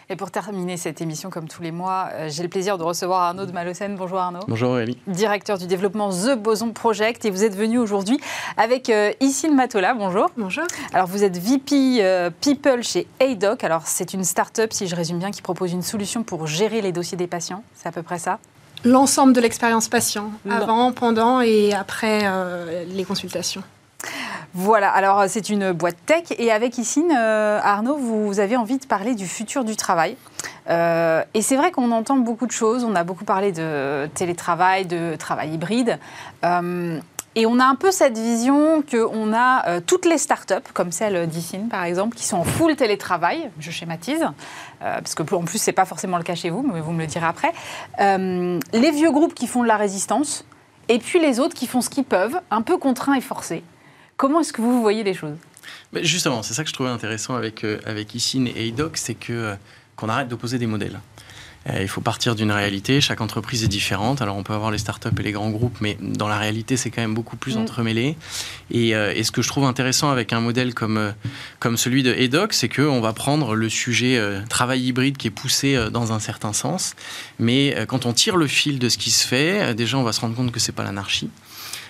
A: Et pour terminer cette émission, comme tous les mois, euh, j'ai le plaisir de recevoir Arnaud de Malocène. Bonjour Arnaud.
D: Bonjour Aurélie.
A: Directeur du développement The Boson Project. Et vous êtes venu aujourd'hui avec euh, Matola. Bonjour.
E: Bonjour.
A: Alors vous êtes VP People chez ADOC. Alors c'est une start-up, si je résume bien, qui propose une solution pour gérer les dossiers des patients. C'est à peu près ça?
E: L'ensemble de l'expérience patient, avant, pendant et après euh, les consultations.
A: Voilà, alors c'est une boîte tech et avec Issine, euh, Arnaud, vous avez envie de parler du futur du travail. Euh, et c'est vrai qu'on entend beaucoup de choses, on a beaucoup parlé de télétravail, de travail hybride. Et on a un peu cette vision qu'on a euh, toutes les startups, comme celle d'Issine par exemple, qui sont en full télétravail, je schématise, euh, parce que en plus, ce n'est pas forcément le cas chez vous, mais vous me le direz après. Euh, les vieux groupes qui font de la résistance, et puis les autres qui font ce qu'ils peuvent, un peu contraints et forcés. Comment est-ce que vous voyez les choses?
D: Justement, c'est ça que je trouvais intéressant avec, avec Issine et EIDOC, c'est que qu'on arrête d'opposer des modèles. Euh, il faut partir d'une réalité. Chaque entreprise est différente. Alors, on peut avoir les startups et les grands groupes, mais dans la réalité, c'est quand même beaucoup plus mm. entremêlé. Euh, et, ce que je trouve intéressant avec un modèle comme, euh, comme celui de EDOC, c'est qu'on va prendre le sujet travail hybride qui est poussé dans un certain sens. Mais quand on tire le fil de ce qui se fait, déjà, on va se rendre compte que c'est pas l'anarchie.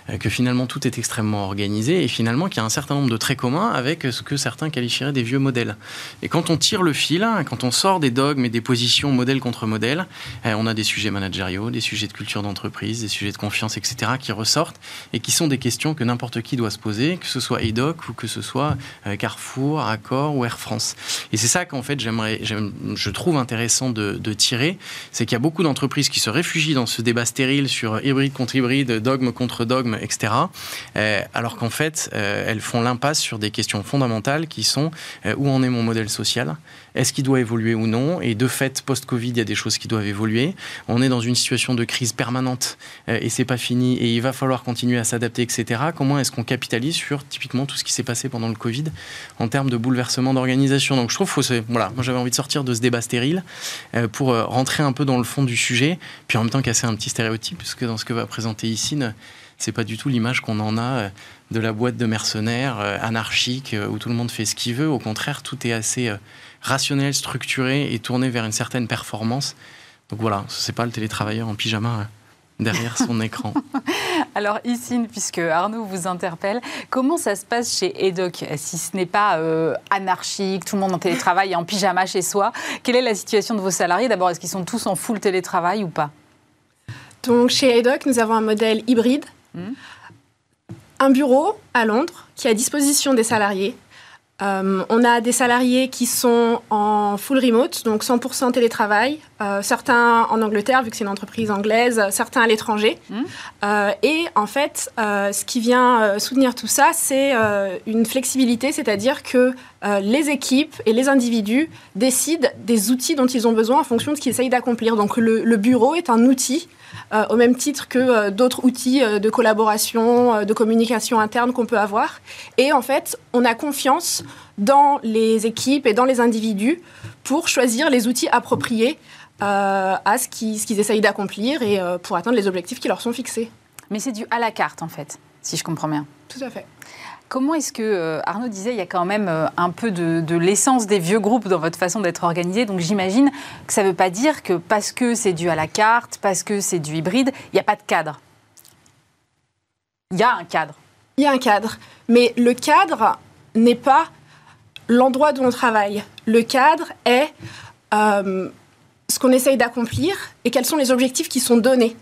D: Euh, que finalement tout est extrêmement organisé et finalement qu'il y a un certain nombre de traits communs avec ce que certains qualifieraient des vieux modèles. Et quand on tire le fil, quand on sort des dogmes et des positions modèle contre modèle, euh, on a des sujets managériaux, des sujets de culture d'entreprise, des sujets de confiance, etc., qui ressortent et qui sont des questions que n'importe qui doit se poser, que ce soit EDOC ou que ce soit euh, Carrefour, Accor ou Air France. Et c'est ça qu'en fait j'aimerais, je trouve intéressant de, de tirer, c'est qu'il y a beaucoup d'entreprises qui se réfugient dans ce débat stérile sur hybride contre hybride, dogme contre dogme etc. alors qu'en fait, elles font l'impasse sur des questions fondamentales qui sont où en est mon modèle social? Est-ce qu'il doit évoluer ou non? Et de fait, post-Covid, il y a des choses qui doivent évoluer. On est dans une situation de crise permanente euh, et c'est pas fini et il va falloir continuer à s'adapter, etc. Comment est-ce qu'on capitalise sur typiquement tout ce qui s'est passé pendant le Covid en termes de bouleversement d'organisation? Donc je trouve que voilà, moi j'avais envie de sortir de ce débat stérile euh, pour euh, rentrer un peu dans le fond du sujet, puis en même temps casser un petit stéréotype, puisque dans ce que va présenter ici, c'est pas du tout l'image qu'on en a de la boîte de mercenaires anarchique où tout le monde fait ce qu'il veut. Au contraire, tout est assez rationnel, structuré et tourné vers une certaine performance. Donc voilà, ce n'est pas le télétravailleur en pyjama euh, derrière son écran.
A: Alors ici, puisque Arnaud vous interpelle, comment ça se passe chez Edoc Si ce n'est pas euh, anarchique, tout le monde en télétravail et en pyjama chez soi, quelle est la situation de vos salariés? D'abord, est-ce qu'ils sont tous en full télétravail ou pas?
E: Donc chez Edoc, nous avons un modèle hybride. Un bureau à Londres qui est à disposition des salariés euh, on a des salariés qui sont en full remote, donc 100% télétravail, euh, certains en Angleterre, vu que c'est une entreprise anglaise, certains à l'étranger. Mmh. Euh, et en fait, ce qui vient soutenir tout ça, c'est une flexibilité, c'est-à-dire que les équipes et les individus décident des outils dont ils ont besoin en fonction de ce qu'ils essayent d'accomplir. Donc le, bureau est un outil euh, au même titre que euh, d'autres outils euh, de collaboration, de communication interne qu'on peut avoir. Et en fait, on a confiance dans les équipes et dans les individus pour choisir les outils appropriés à ce qu'ils essayent d'accomplir et pour atteindre les objectifs qui leur sont fixés.
A: Mais c'est du à la carte, en fait, si je comprends bien.
E: Tout à fait.
A: Comment est-ce que, euh, Arnaud disait, il y a quand même euh, un peu de, l'essence des vieux groupes dans votre façon d'être organisé. Donc j'imagine que ça ne veut pas dire que parce que c'est dû à la carte, parce que c'est du hybride, il n'y a pas de cadre. Il y a un cadre.
E: Il y a un cadre. Mais le cadre n'est pas l'endroit où on travaille. Le cadre est euh, ce qu'on essaye d'accomplir et quels sont les objectifs qui sont donnés.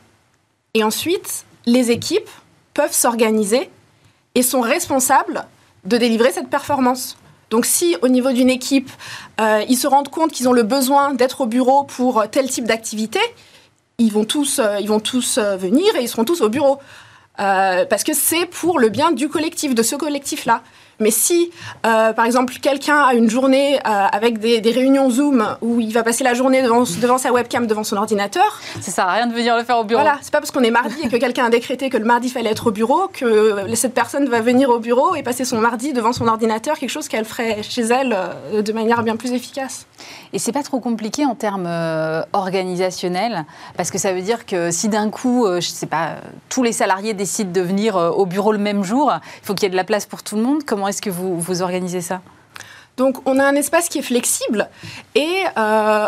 E: Et ensuite, les équipes peuvent s'organiser et sont responsables de délivrer cette performance. Donc si au niveau d'une équipe, euh, ils se rendent compte qu'ils ont le besoin d'être au bureau pour tel type d'activité, ils vont tous, euh, ils vont tous venir et ils seront tous au bureau. parce que c'est pour le bien du collectif, de ce collectif-là. Mais si, euh, par exemple, quelqu'un a une journée euh, avec des, réunions Zoom où il va passer la journée devant, devant, sa webcam, devant son ordinateur.
A: Ça sert à rien de venir le faire au bureau.
E: Voilà, c'est pas parce qu'on est mardi et que quelqu'un a décrété que le mardi fallait être au bureau que cette personne va venir au bureau et passer son mardi devant son ordinateur, quelque chose qu'elle ferait chez elle euh, de manière bien plus efficace.
A: Et c'est pas trop compliqué en termes organisationnels, parce que ça veut dire que si d'un coup, je sais pas, tous les salariés décident de venir au bureau le même jour, il faut qu'il y ait de la place pour tout le monde. Comment est-ce que vous, vous organisez ça?
E: Donc, on a un espace qui est flexible et euh,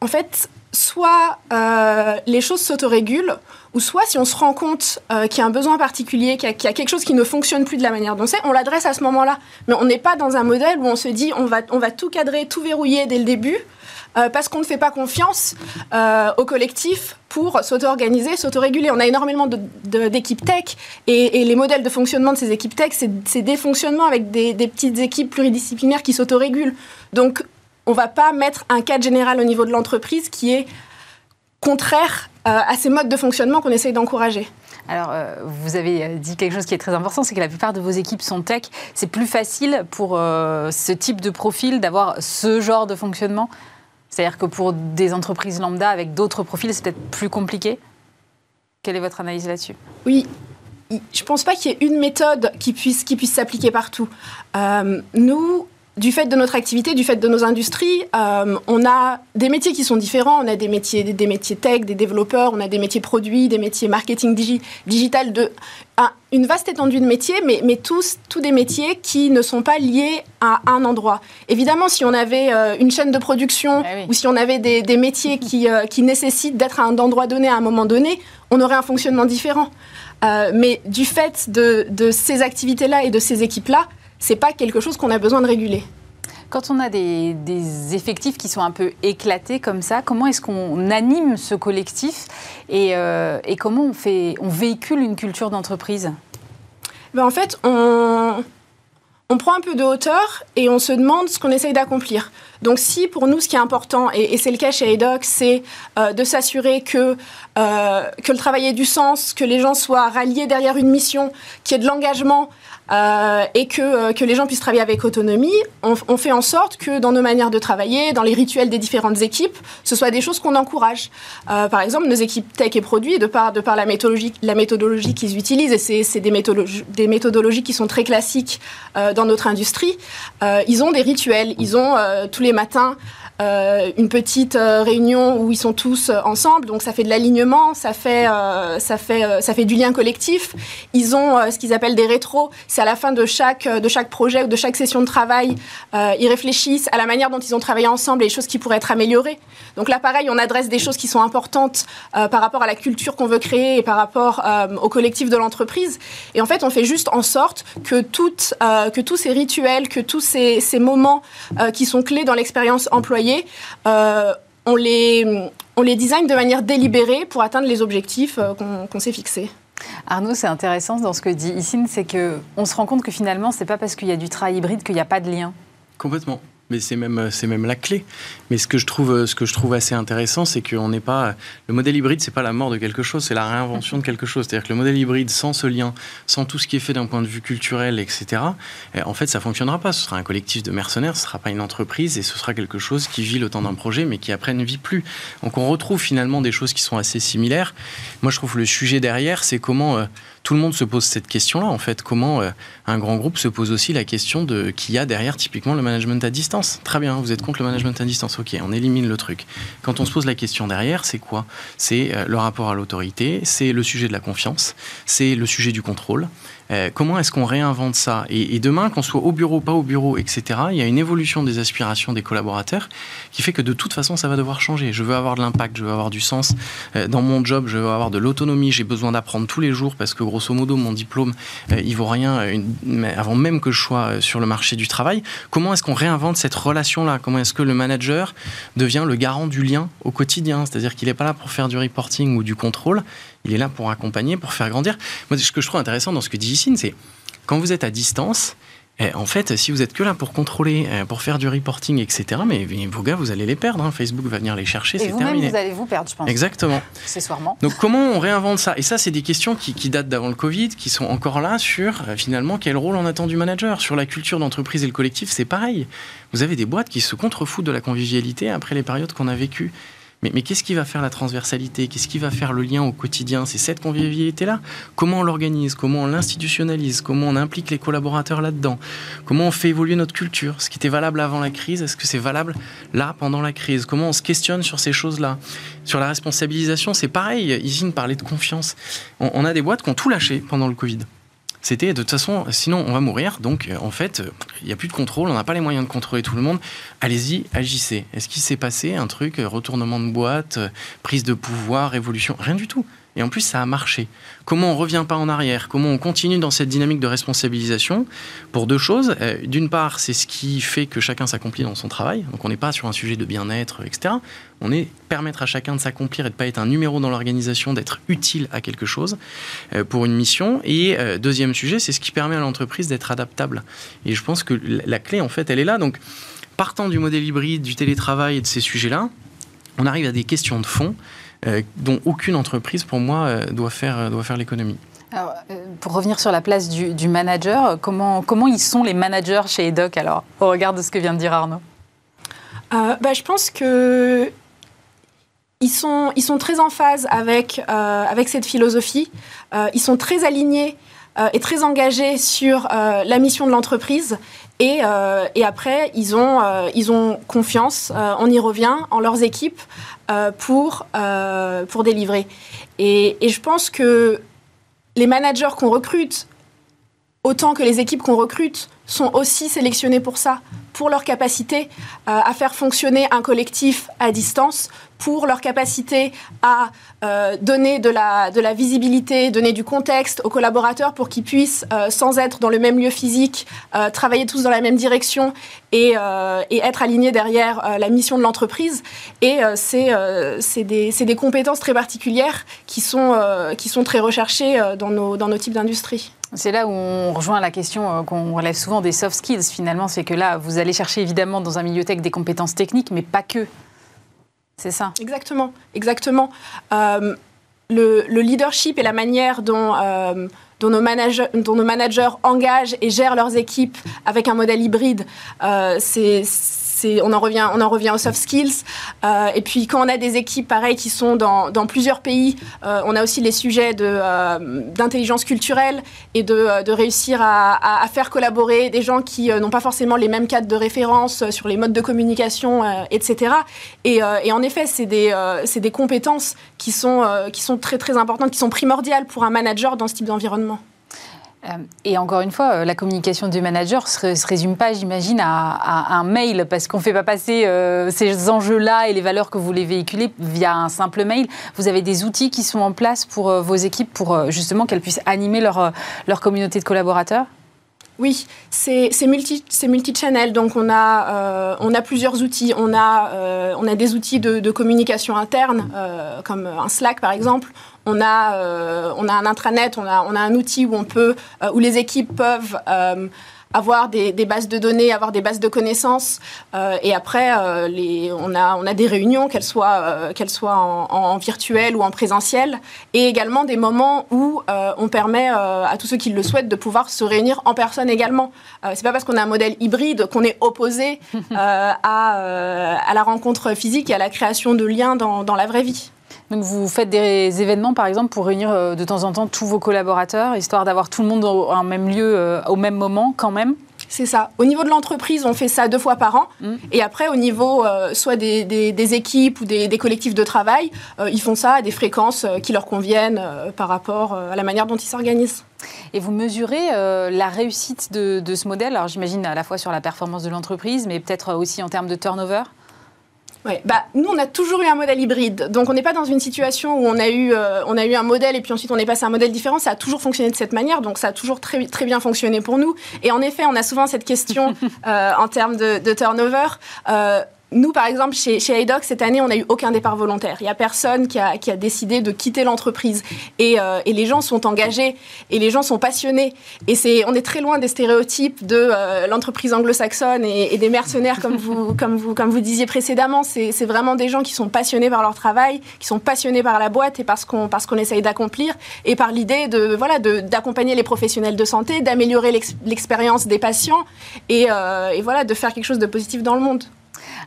E: en fait, soit euh, les choses s'autorégulent, ou soit si on se rend compte euh, qu'il y a un besoin particulier, qu'il y, a quelque chose qui ne fonctionne plus de la manière dont c'est, on l'adresse à ce moment-là. Mais on n'est pas dans un modèle où on se dit on va, on va tout cadrer, tout verrouiller dès le début, euh, parce qu'on ne fait pas confiance euh, au collectif pour s'auto-organiser, s'auto-réguler. On a énormément d'équipes tech et, les modèles de fonctionnement de ces équipes tech, c'est des fonctionnements avec des, petites équipes pluridisciplinaires qui s'auto-régulent. Donc, on ne va pas mettre un cadre général au niveau de l'entreprise qui est contraire euh, à ces modes de fonctionnement qu'on essaye d'encourager.
A: Alors, vous avez dit quelque chose qui est très important, c'est que la plupart de vos équipes sont tech. C'est plus facile pour ce type de profil d'avoir ce genre de fonctionnement? C'est-à-dire que pour des entreprises lambda avec d'autres profils, c'est peut-être plus compliqué Quelle est votre analyse là-dessus?
E: Oui, je ne pense pas qu'il y ait une méthode qui puisse, qui puisse s'appliquer partout. Euh, nous, du fait de notre activité, du fait de nos industries, euh, on a des métiers qui sont différents. On a des métiers, des métiers tech, des développeurs, on a des métiers produits, des métiers marketing digital, de une vaste étendue de métiers, mais, mais tous, tous des métiers qui ne sont pas liés à un endroit. Évidemment, si on avait euh, une chaîne de production eh ou si on avait des, des métiers qui, euh, qui nécessitent d'être à un endroit donné à un moment donné, on aurait un fonctionnement différent. mais du fait de, de ces activités-là et de ces équipes-là, c'est pas quelque chose qu'on a besoin de réguler.
A: Quand on a des, effectifs qui sont un peu éclatés comme ça, comment est-ce qu'on anime ce collectif et, euh, comment on, fait, on véhicule une culture d'entreprise?
E: Ben En fait, on, on prend un peu de hauteur et on se demande ce qu'on essaye d'accomplir. Donc si pour nous ce qui est important, et, c'est le cas chez EDOC, c'est euh, de s'assurer que, euh, que le travail ait du sens, que les gens soient ralliés derrière une mission, qu'il y ait de l'engagement euh, et que, que les gens puissent travailler avec autonomie, on, fait en sorte que dans nos manières de travailler, dans les rituels des différentes équipes, ce soit des choses qu'on encourage. par exemple, nos équipes tech et produits, de par, de par la méthodologie, la méthodologie qu'ils utilisent, et c'est des, méthodologies, des méthodologies qui sont très classiques dans notre industrie, ils ont des rituels, ils ont tous les matins euh, une petite euh, réunion où ils sont tous euh, ensemble, donc ça fait de l'alignement, ça fait, ça, fait, ça fait du lien collectif. Ils ont ce qu'ils appellent des rétros, c'est à la fin de chaque, de chaque projet ou de chaque session de travail, ils réfléchissent à la manière dont ils ont travaillé ensemble et les choses qui pourraient être améliorées. Donc là, pareil, on adresse des choses qui sont importantes par rapport à la culture qu'on veut créer et par rapport au collectif de l'entreprise. Et en fait, on fait juste en sorte que, toutes, que tous ces rituels, que tous ces moments qui sont clés dans l'expérience employée, euh, on, les, on les design de manière délibérée pour atteindre les objectifs euh, qu'on s'est fixés.
A: Arnaud, c'est intéressant dans ce que dit Issine, c'est qu'on se rend compte que finalement, c'est pas parce qu'il y a du travail hybride qu'il n'y a pas de lien.
D: Complètement mais c'est même, euh, c'est même la clé. Mais ce que je trouve, euh, ce que je trouve assez intéressant, c'est qu'on n'est pas. Le modèle hybride, c'est pas la mort de quelque chose, c'est la réinvention de quelque chose. C'est-à-dire que le modèle hybride, sans ce lien, sans tout ce qui est fait d'un point de vue culturel, etc., eh, en fait, ça fonctionnera pas. Ce sera un collectif de mercenaires, ce sera pas une entreprise et ce sera quelque chose qui vit le temps d'un projet, mais qui après ne vit plus. Donc on retrouve finalement des choses qui sont assez similaires. Moi, je trouve le sujet derrière, c'est comment. Euh, tout le monde se pose cette question-là, en fait. Comment euh, un grand groupe se pose aussi la question de qu'il y a derrière typiquement le management à distance Très bien, vous êtes contre le management à distance, ok, on élimine le truc. Quand on se pose la question derrière, c'est quoi? C'est euh, le rapport à l'autorité, c'est le sujet de la confiance, c'est le sujet du contrôle, euh, comment est-ce qu'on réinvente ça et, demain, qu'on soit au bureau, pas au bureau, etc., il y a une évolution des aspirations des collaborateurs qui fait que de toute façon, ça va devoir changer. Je veux avoir de l'impact, je veux avoir du sens euh, dans mon job, je veux avoir de l'autonomie, j'ai besoin d'apprendre tous les jours parce que grosso modo, mon diplôme, euh, il vaut rien avant même que je sois sur le marché du travail. Comment est-ce qu'on réinvente cette relation-là? Comment est-ce que le manager devient le garant du lien au quotidien? C'est-à-dire qu'il n'est pas là pour faire du reporting ou du contrôle, il est là pour accompagner, pour faire grandir. Moi, ce que je trouve intéressant dans ce que dit Issine, c'est quand vous êtes à distance, eh, en fait, si vous êtes que là pour contrôler, eh, pour faire du reporting, etc., mais vos gars, vous allez les perdre. Hein. Facebook va venir les chercher, c'est terminé.
A: vous allez vous perdre, je pense.
D: Exactement.
A: Accessoirement.
D: Donc, comment on réinvente ça? Et ça, c'est des questions qui, datent d'avant le Covid, qui sont encore là sur euh, finalement quel rôle on attend du manager? Sur la culture d'entreprise et le collectif, c'est pareil. Vous avez des boîtes qui se contrefoutent de la convivialité après les périodes qu'on a vécues. Mais, qu'est-ce qui va faire la transversalité? Qu'est-ce qui va faire le lien au quotidien? C'est cette convivialité-là. Comment on l'organise? Comment on l'institutionnalise? Comment on implique les collaborateurs là-dedans? Comment on fait évoluer notre culture? Ce qui était valable avant la crise, est-ce que c'est valable là, pendant la crise? Comment on se questionne sur ces choses-là? Sur la responsabilisation, c'est pareil. Isine parlait de confiance. on a des boîtes qui ont tout lâché pendant le Covid. C'était de toute façon, sinon on va mourir. Donc euh, en fait, il n'y a plus de contrôle, on n'a pas les moyens de contrôler tout le monde. Allez-y, agissez. Est-ce qu'il s'est passé un truc, euh, retournement de boîte, euh, prise de pouvoir, révolution Rien du tout. Et en plus, ça a marché. Comment on revient pas en arrière? Comment on continue dans cette dynamique de responsabilisation? Pour deux choses. Euh, d'une part, c'est ce qui fait que chacun s'accomplit dans son travail. Donc on n'est pas sur un sujet de bien-être, etc. On est permettre à chacun de s'accomplir et de pas être un numéro dans l'organisation, d'être utile à quelque chose euh, pour une mission. Et euh, deuxième sujet, c'est ce qui permet à l'entreprise d'être adaptable. Et je pense que la clé, en fait, elle est là. Donc, partant du modèle hybride, du télétravail et de ces sujets-là, on arrive à des questions de fond dont aucune entreprise, pour moi, euh, doit faire, euh, doit faire l'économie.
A: pour revenir sur la place du, manager, comment, comment ils sont les managers chez EDOC alors, au regard de ce que vient de dire Arnaud?
E: Bah, Je pense que ils sont, ils sont très en phase avec, avec cette philosophie. ils sont très alignés et très engagés sur la mission de l'entreprise. Et, et, après, ils ont, ils ont confiance, on y revient, en leurs équipes, euh, pour, euh, pour délivrer. Et, et, je pense que les managers qu'on recrute, autant que les équipes qu'on recrute, sont aussi sélectionnés pour ça, pour leur capacité euh, à faire fonctionner un collectif à distance, pour leur capacité à euh, donner de la, visibilité, donner du contexte aux collaborateurs pour qu'ils puissent, euh, sans être dans le même lieu physique, travailler tous dans la même direction et, être alignés derrière la mission de l'entreprise. Et c'est des, compétences très particulières qui sont, très recherchées dans nos, dans nos types d'industries.
A: C'est là où on rejoint la question euh, qu'on relève souvent des soft skills finalement, c'est que là, vous allez chercher évidemment dans un milieu tech des compétences techniques, mais pas que. C'est ça.
E: Exactement, exactement. Euh, le, leadership et la manière dont, euh, nos managers, dont, nos managers, engagent et gèrent leurs équipes avec un modèle hybride, c'est on en revient, aux soft skills. Euh, et puis quand on a des équipes pareilles qui sont dans, plusieurs pays, euh, on a aussi les sujets euh, d'intelligence culturelle et de, réussir à, faire collaborer des gens qui n'ont pas forcément les mêmes cadres de référence sur les modes de communication, etc. Et, en effet, c'est des, des, compétences qui sont, très importantes, qui sont primordiales pour un manager dans ce type d'environnement.
A: Euh, et encore une fois, euh, la communication du manager ne se, résume pas, j'imagine, à, un mail, parce qu'on ne fait pas passer euh, ces enjeux-là et les valeurs que vous voulez véhiculer via un simple mail. Vous avez des outils qui sont en place pour vos équipes pour justement qu'elles puissent animer leur, leur communauté de collaborateurs?
E: Oui, c'est multi, multi-channel, donc on a, on a plusieurs outils. On a, on a des outils de, de communication interne, comme un Slack par exemple on a, euh, on a un intranet, on a, on a un outil où, on peut, euh, où les équipes peuvent euh, avoir des, bases de données, avoir des bases de connaissances. et après, les, on, a, on a des réunions, qu'elles soient, qu'elles soient en, virtuel ou en présentiel. Et également des moments où on permet à tous ceux qui le souhaitent de pouvoir se réunir en personne également. c'est pas parce qu'on a un modèle hybride qu'on est opposé à, à la rencontre physique et à la création de liens dans, dans la vraie vie.
A: Donc vous faites des événements, par exemple, pour réunir euh, de temps en temps tous vos collaborateurs, histoire d'avoir tout le monde au, un même lieu euh, au même moment quand même
E: c'est ça. Au niveau de l'entreprise, on fait ça deux fois par an. Mm. Et après, au niveau euh, soit des, équipes ou des, collectifs de travail, ils font ça à des fréquences qui leur conviennent par rapport à la manière dont ils s'organisent.
A: Et vous mesurez la réussite de, de ce modèle, alors j'imagine à la fois sur la performance de l'entreprise, mais peut-être aussi en termes de turnover?
E: Bah, nous, on a toujours eu un modèle hybride. Donc, on n'est pas dans une situation où on a, eu, euh, on a eu un modèle et puis ensuite on est passé à un modèle différent. Ça a toujours fonctionné de cette manière. Donc, ça a toujours très, très bien fonctionné pour nous. Et en effet, on a souvent cette question euh, en termes de, de turnover. Euh, nous, par exemple, chez, chez cette année, on n'a eu aucun départ volontaire. Il n'y a personne qui a, décidé de quitter l'entreprise. Et, euh, et, les gens sont engagés et les gens sont passionnés. Et c'est, on est très loin des stéréotypes de euh, l'entreprise anglo-saxonne et, des mercenaires, comme vous, comme vous, comme vous disiez précédemment. C'est, vraiment des gens qui sont passionnés par leur travail, qui sont passionnés par la boîte et par ce qu'on, parce qu'on essaye d'accomplir et par l'idée de, voilà, d'accompagner les professionnels de santé, d'améliorer l'expérience des patients et, euh, et voilà, de faire quelque chose de positif dans le monde.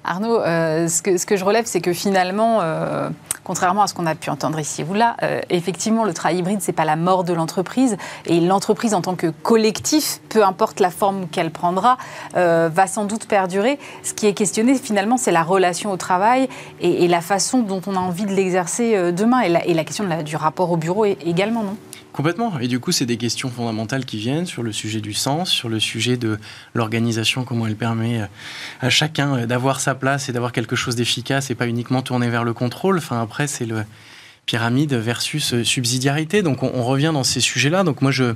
A: Arnaud, euh, ce, que, je relève, c'est que finalement, euh, contrairement à ce qu'on a pu entendre ici ou là, euh, effectivement, le travail hybride, c'est pas la mort de l'entreprise. Et l'entreprise, en tant que collectif, peu importe la forme qu'elle prendra, va sans doute perdurer. Ce qui est questionné, finalement, c'est la relation au travail et, la façon dont on a envie de l'exercer demain. Et la, question du rapport au bureau également, non?
D: Complètement. Et du coup, c'est des questions fondamentales qui viennent sur le sujet du sens, sur le sujet de l'organisation, comment elle permet euh, à chacun euh, d'avoir sa place et d'avoir quelque chose d'efficace et pas uniquement tourner vers le contrôle. Enfin, après, c'est le pyramide versus euh, subsidiarité. Donc, on, revient dans ces sujets-là. Donc, moi, je,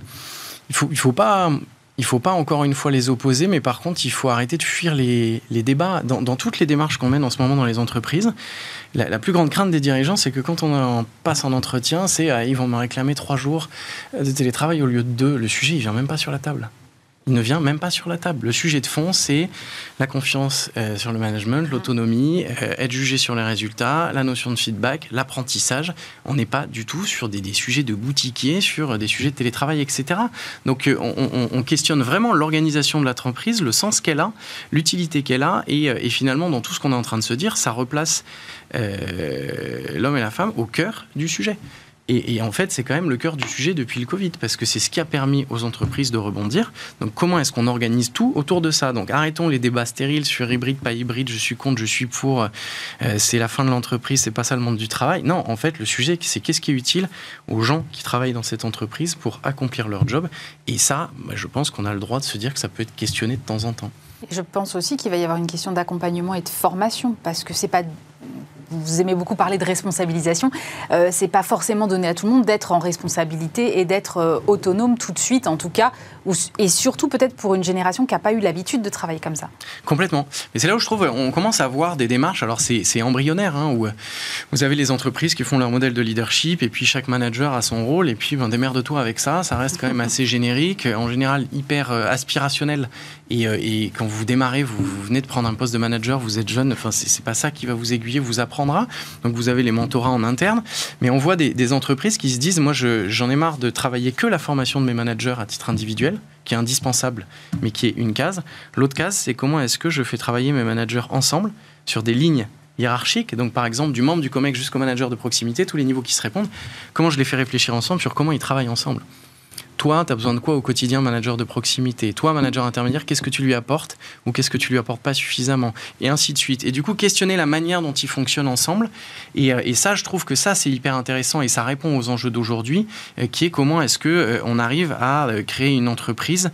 D: il faut, il faut pas il ne faut pas encore une fois les opposer, mais par contre, il faut arrêter de fuir les, débats. Dans, toutes les démarches qu'on mène en ce moment dans les entreprises, la, plus grande crainte des dirigeants, c'est que quand on, passe un entretien, c'est ah, ils vont me réclamer trois jours de télétravail au lieu de deux. Le sujet, il vient même pas sur la table il ne vient même pas sur la table. Le sujet de fond, c'est la confiance euh, sur le management, l'autonomie, euh, être jugé sur les résultats, la notion de feedback, l'apprentissage. On n'est pas du tout sur des, sujets de boutiquier, sur des sujets de télétravail, etc. Donc euh, on, questionne vraiment l'organisation de l'entreprise, le sens qu'elle a, l'utilité qu'elle a, et, et, finalement, dans tout ce qu'on est en train de se dire, ça replace l'homme et la femme au cœur du sujet. Et, en fait, c'est quand même le cœur du sujet depuis le Covid, parce que c'est ce qui a permis aux entreprises de rebondir. Donc, comment est-ce qu'on organise tout autour de ça? Donc, arrêtons les débats stériles sur hybride, pas hybride, je suis contre, je suis pour, euh, c'est la fin de l'entreprise, c'est pas ça le monde du travail. Non, en fait, le sujet, c'est qu'est-ce qui est utile aux gens qui travaillent dans cette entreprise pour accomplir leur job. Et ça, bah, je pense qu'on a le droit de se dire que ça peut être questionné de temps en temps.
A: Je pense aussi qu'il va y avoir une question d'accompagnement et de formation, parce que c'est pas vous aimez beaucoup parler de responsabilisation. Euh, c'est pas forcément donné à tout le monde d'être en responsabilité et d'être euh, autonome tout de suite, en tout cas, et surtout peut-être pour une génération qui n'a pas eu l'habitude de travailler comme ça.
D: Complètement. Mais c'est là où je trouve on commence à voir des démarches. Alors c'est embryonnaire, hein, où vous avez les entreprises qui font leur modèle de leadership et puis chaque manager a son rôle et puis ben, démerde-toi avec ça. Ça reste quand même assez générique, en général hyper euh, aspirationnel. Et, euh, et, quand vous démarrez, vous, venez de prendre un poste de manager, vous êtes jeune. Enfin, c'est pas ça qui va vous aiguiller, vous apprendra. Donc vous avez les mentorats en interne. Mais on voit des, des entreprises qui se disent, moi, j'en ai marre de travailler que la formation de mes managers à titre individuel qui est indispensable, mais qui est une case. L'autre case, c'est comment est-ce que je fais travailler mes managers ensemble sur des lignes hiérarchiques, donc par exemple du membre du COMEX jusqu'au manager de proximité, tous les niveaux qui se répondent, comment je les fais réfléchir ensemble sur comment ils travaillent ensemble? Toi, tu as besoin de quoi au quotidien, manager de proximité? Toi, manager intermédiaire, qu'est-ce que tu lui apportes ou qu'est-ce que tu lui apportes pas suffisamment? Et ainsi de suite. Et du coup, questionner la manière dont ils fonctionnent ensemble. Et, euh, ça, je trouve que ça, c'est hyper intéressant et ça répond aux enjeux d'aujourd'hui, euh, qui est comment est-ce que euh, on arrive à créer une entreprise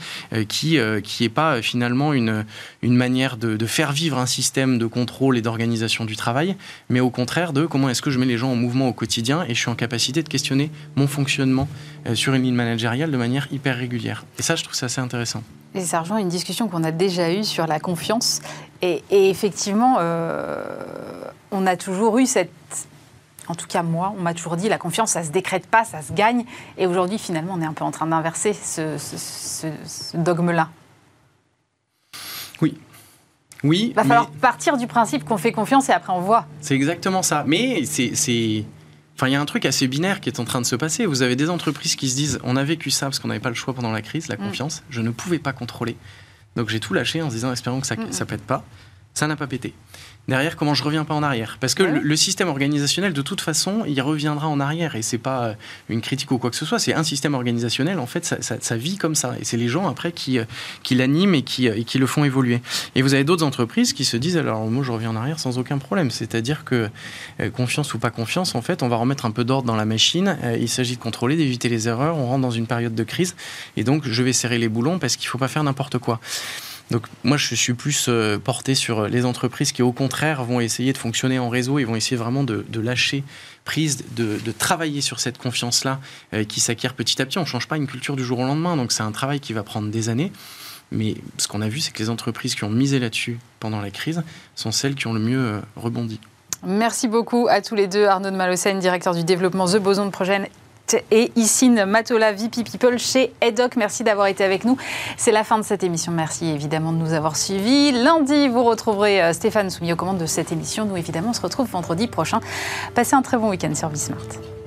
D: qui qui est pas finalement une une manière de, faire vivre un système de contrôle et d'organisation du travail, mais au contraire de comment est-ce que je mets les gens en mouvement au quotidien et je suis en capacité de questionner mon fonctionnement sur une ligne managériale de manière hyper régulière. Et ça, je trouve ça assez intéressant.
A: Et ça rejoint une discussion qu'on a déjà eue sur la confiance. Et, effectivement, euh, on a toujours eu cette... En tout cas, moi, on m'a toujours dit la confiance, ça se décrète pas, ça se gagne. Et aujourd'hui, finalement, on est un peu en train d'inverser ce, dogme-là.
D: Oui, oui.
A: Il va falloir partir du principe qu'on fait confiance et après on voit.
D: C'est exactement ça. Mais c'est Enfin, il y a un truc assez binaire qui est en train de se passer. Vous avez des entreprises qui se disent on a vécu ça parce qu'on n'avait pas le choix pendant la crise, la mm. confiance. Je ne pouvais pas contrôler. Donc j'ai tout lâché en se disant espérons que ça ne mm, mm. pète pas. Ça n'a pas pété derrière comment je reviens pas en arrière. Parce que le, système organisationnel de toute façon il reviendra en arrière. Et c'est pas euh, une critique ou quoi que ce soit. C'est un système organisationnel en fait ça, vit comme ça. Et c'est les gens après qui, euh, qui l'animent et qui, euh, et qui le font évoluer. Et vous avez d'autres entreprises qui se disent alors moi je reviens en arrière sans aucun problème. C'est-à-dire que confiance ou pas confiance en fait on va remettre un peu d'ordre dans la machine. Il s'agit de contrôler d'éviter les erreurs. On rentre dans une période de crise. Et donc je vais serrer les boulons parce qu'il faut pas faire n'importe quoi donc moi, je suis plus euh, porté sur les entreprises qui, au contraire, vont essayer de fonctionner en réseau et vont essayer vraiment de, lâcher prise, de, travailler sur cette confiance-là euh, qui s'acquiert petit à petit. On ne change pas une culture du jour au lendemain, donc c'est un travail qui va prendre des années. Mais ce qu'on a vu, c'est que les entreprises qui ont misé là-dessus pendant la crise sont celles qui ont le mieux euh, rebondi.
A: Merci beaucoup à tous les deux. Arnaud de Malocène, directeur du développement The Boson de Projet et Issine Matola, VP People chez EDOC. Merci d'avoir été avec nous. C'est la fin de cette émission. Merci évidemment de nous avoir suivis. Lundi, vous retrouverez euh, Stéphane soumis aux commandes de cette émission. Nous, évidemment, on se retrouve vendredi prochain. Passez un très bon week-end sur Bismart.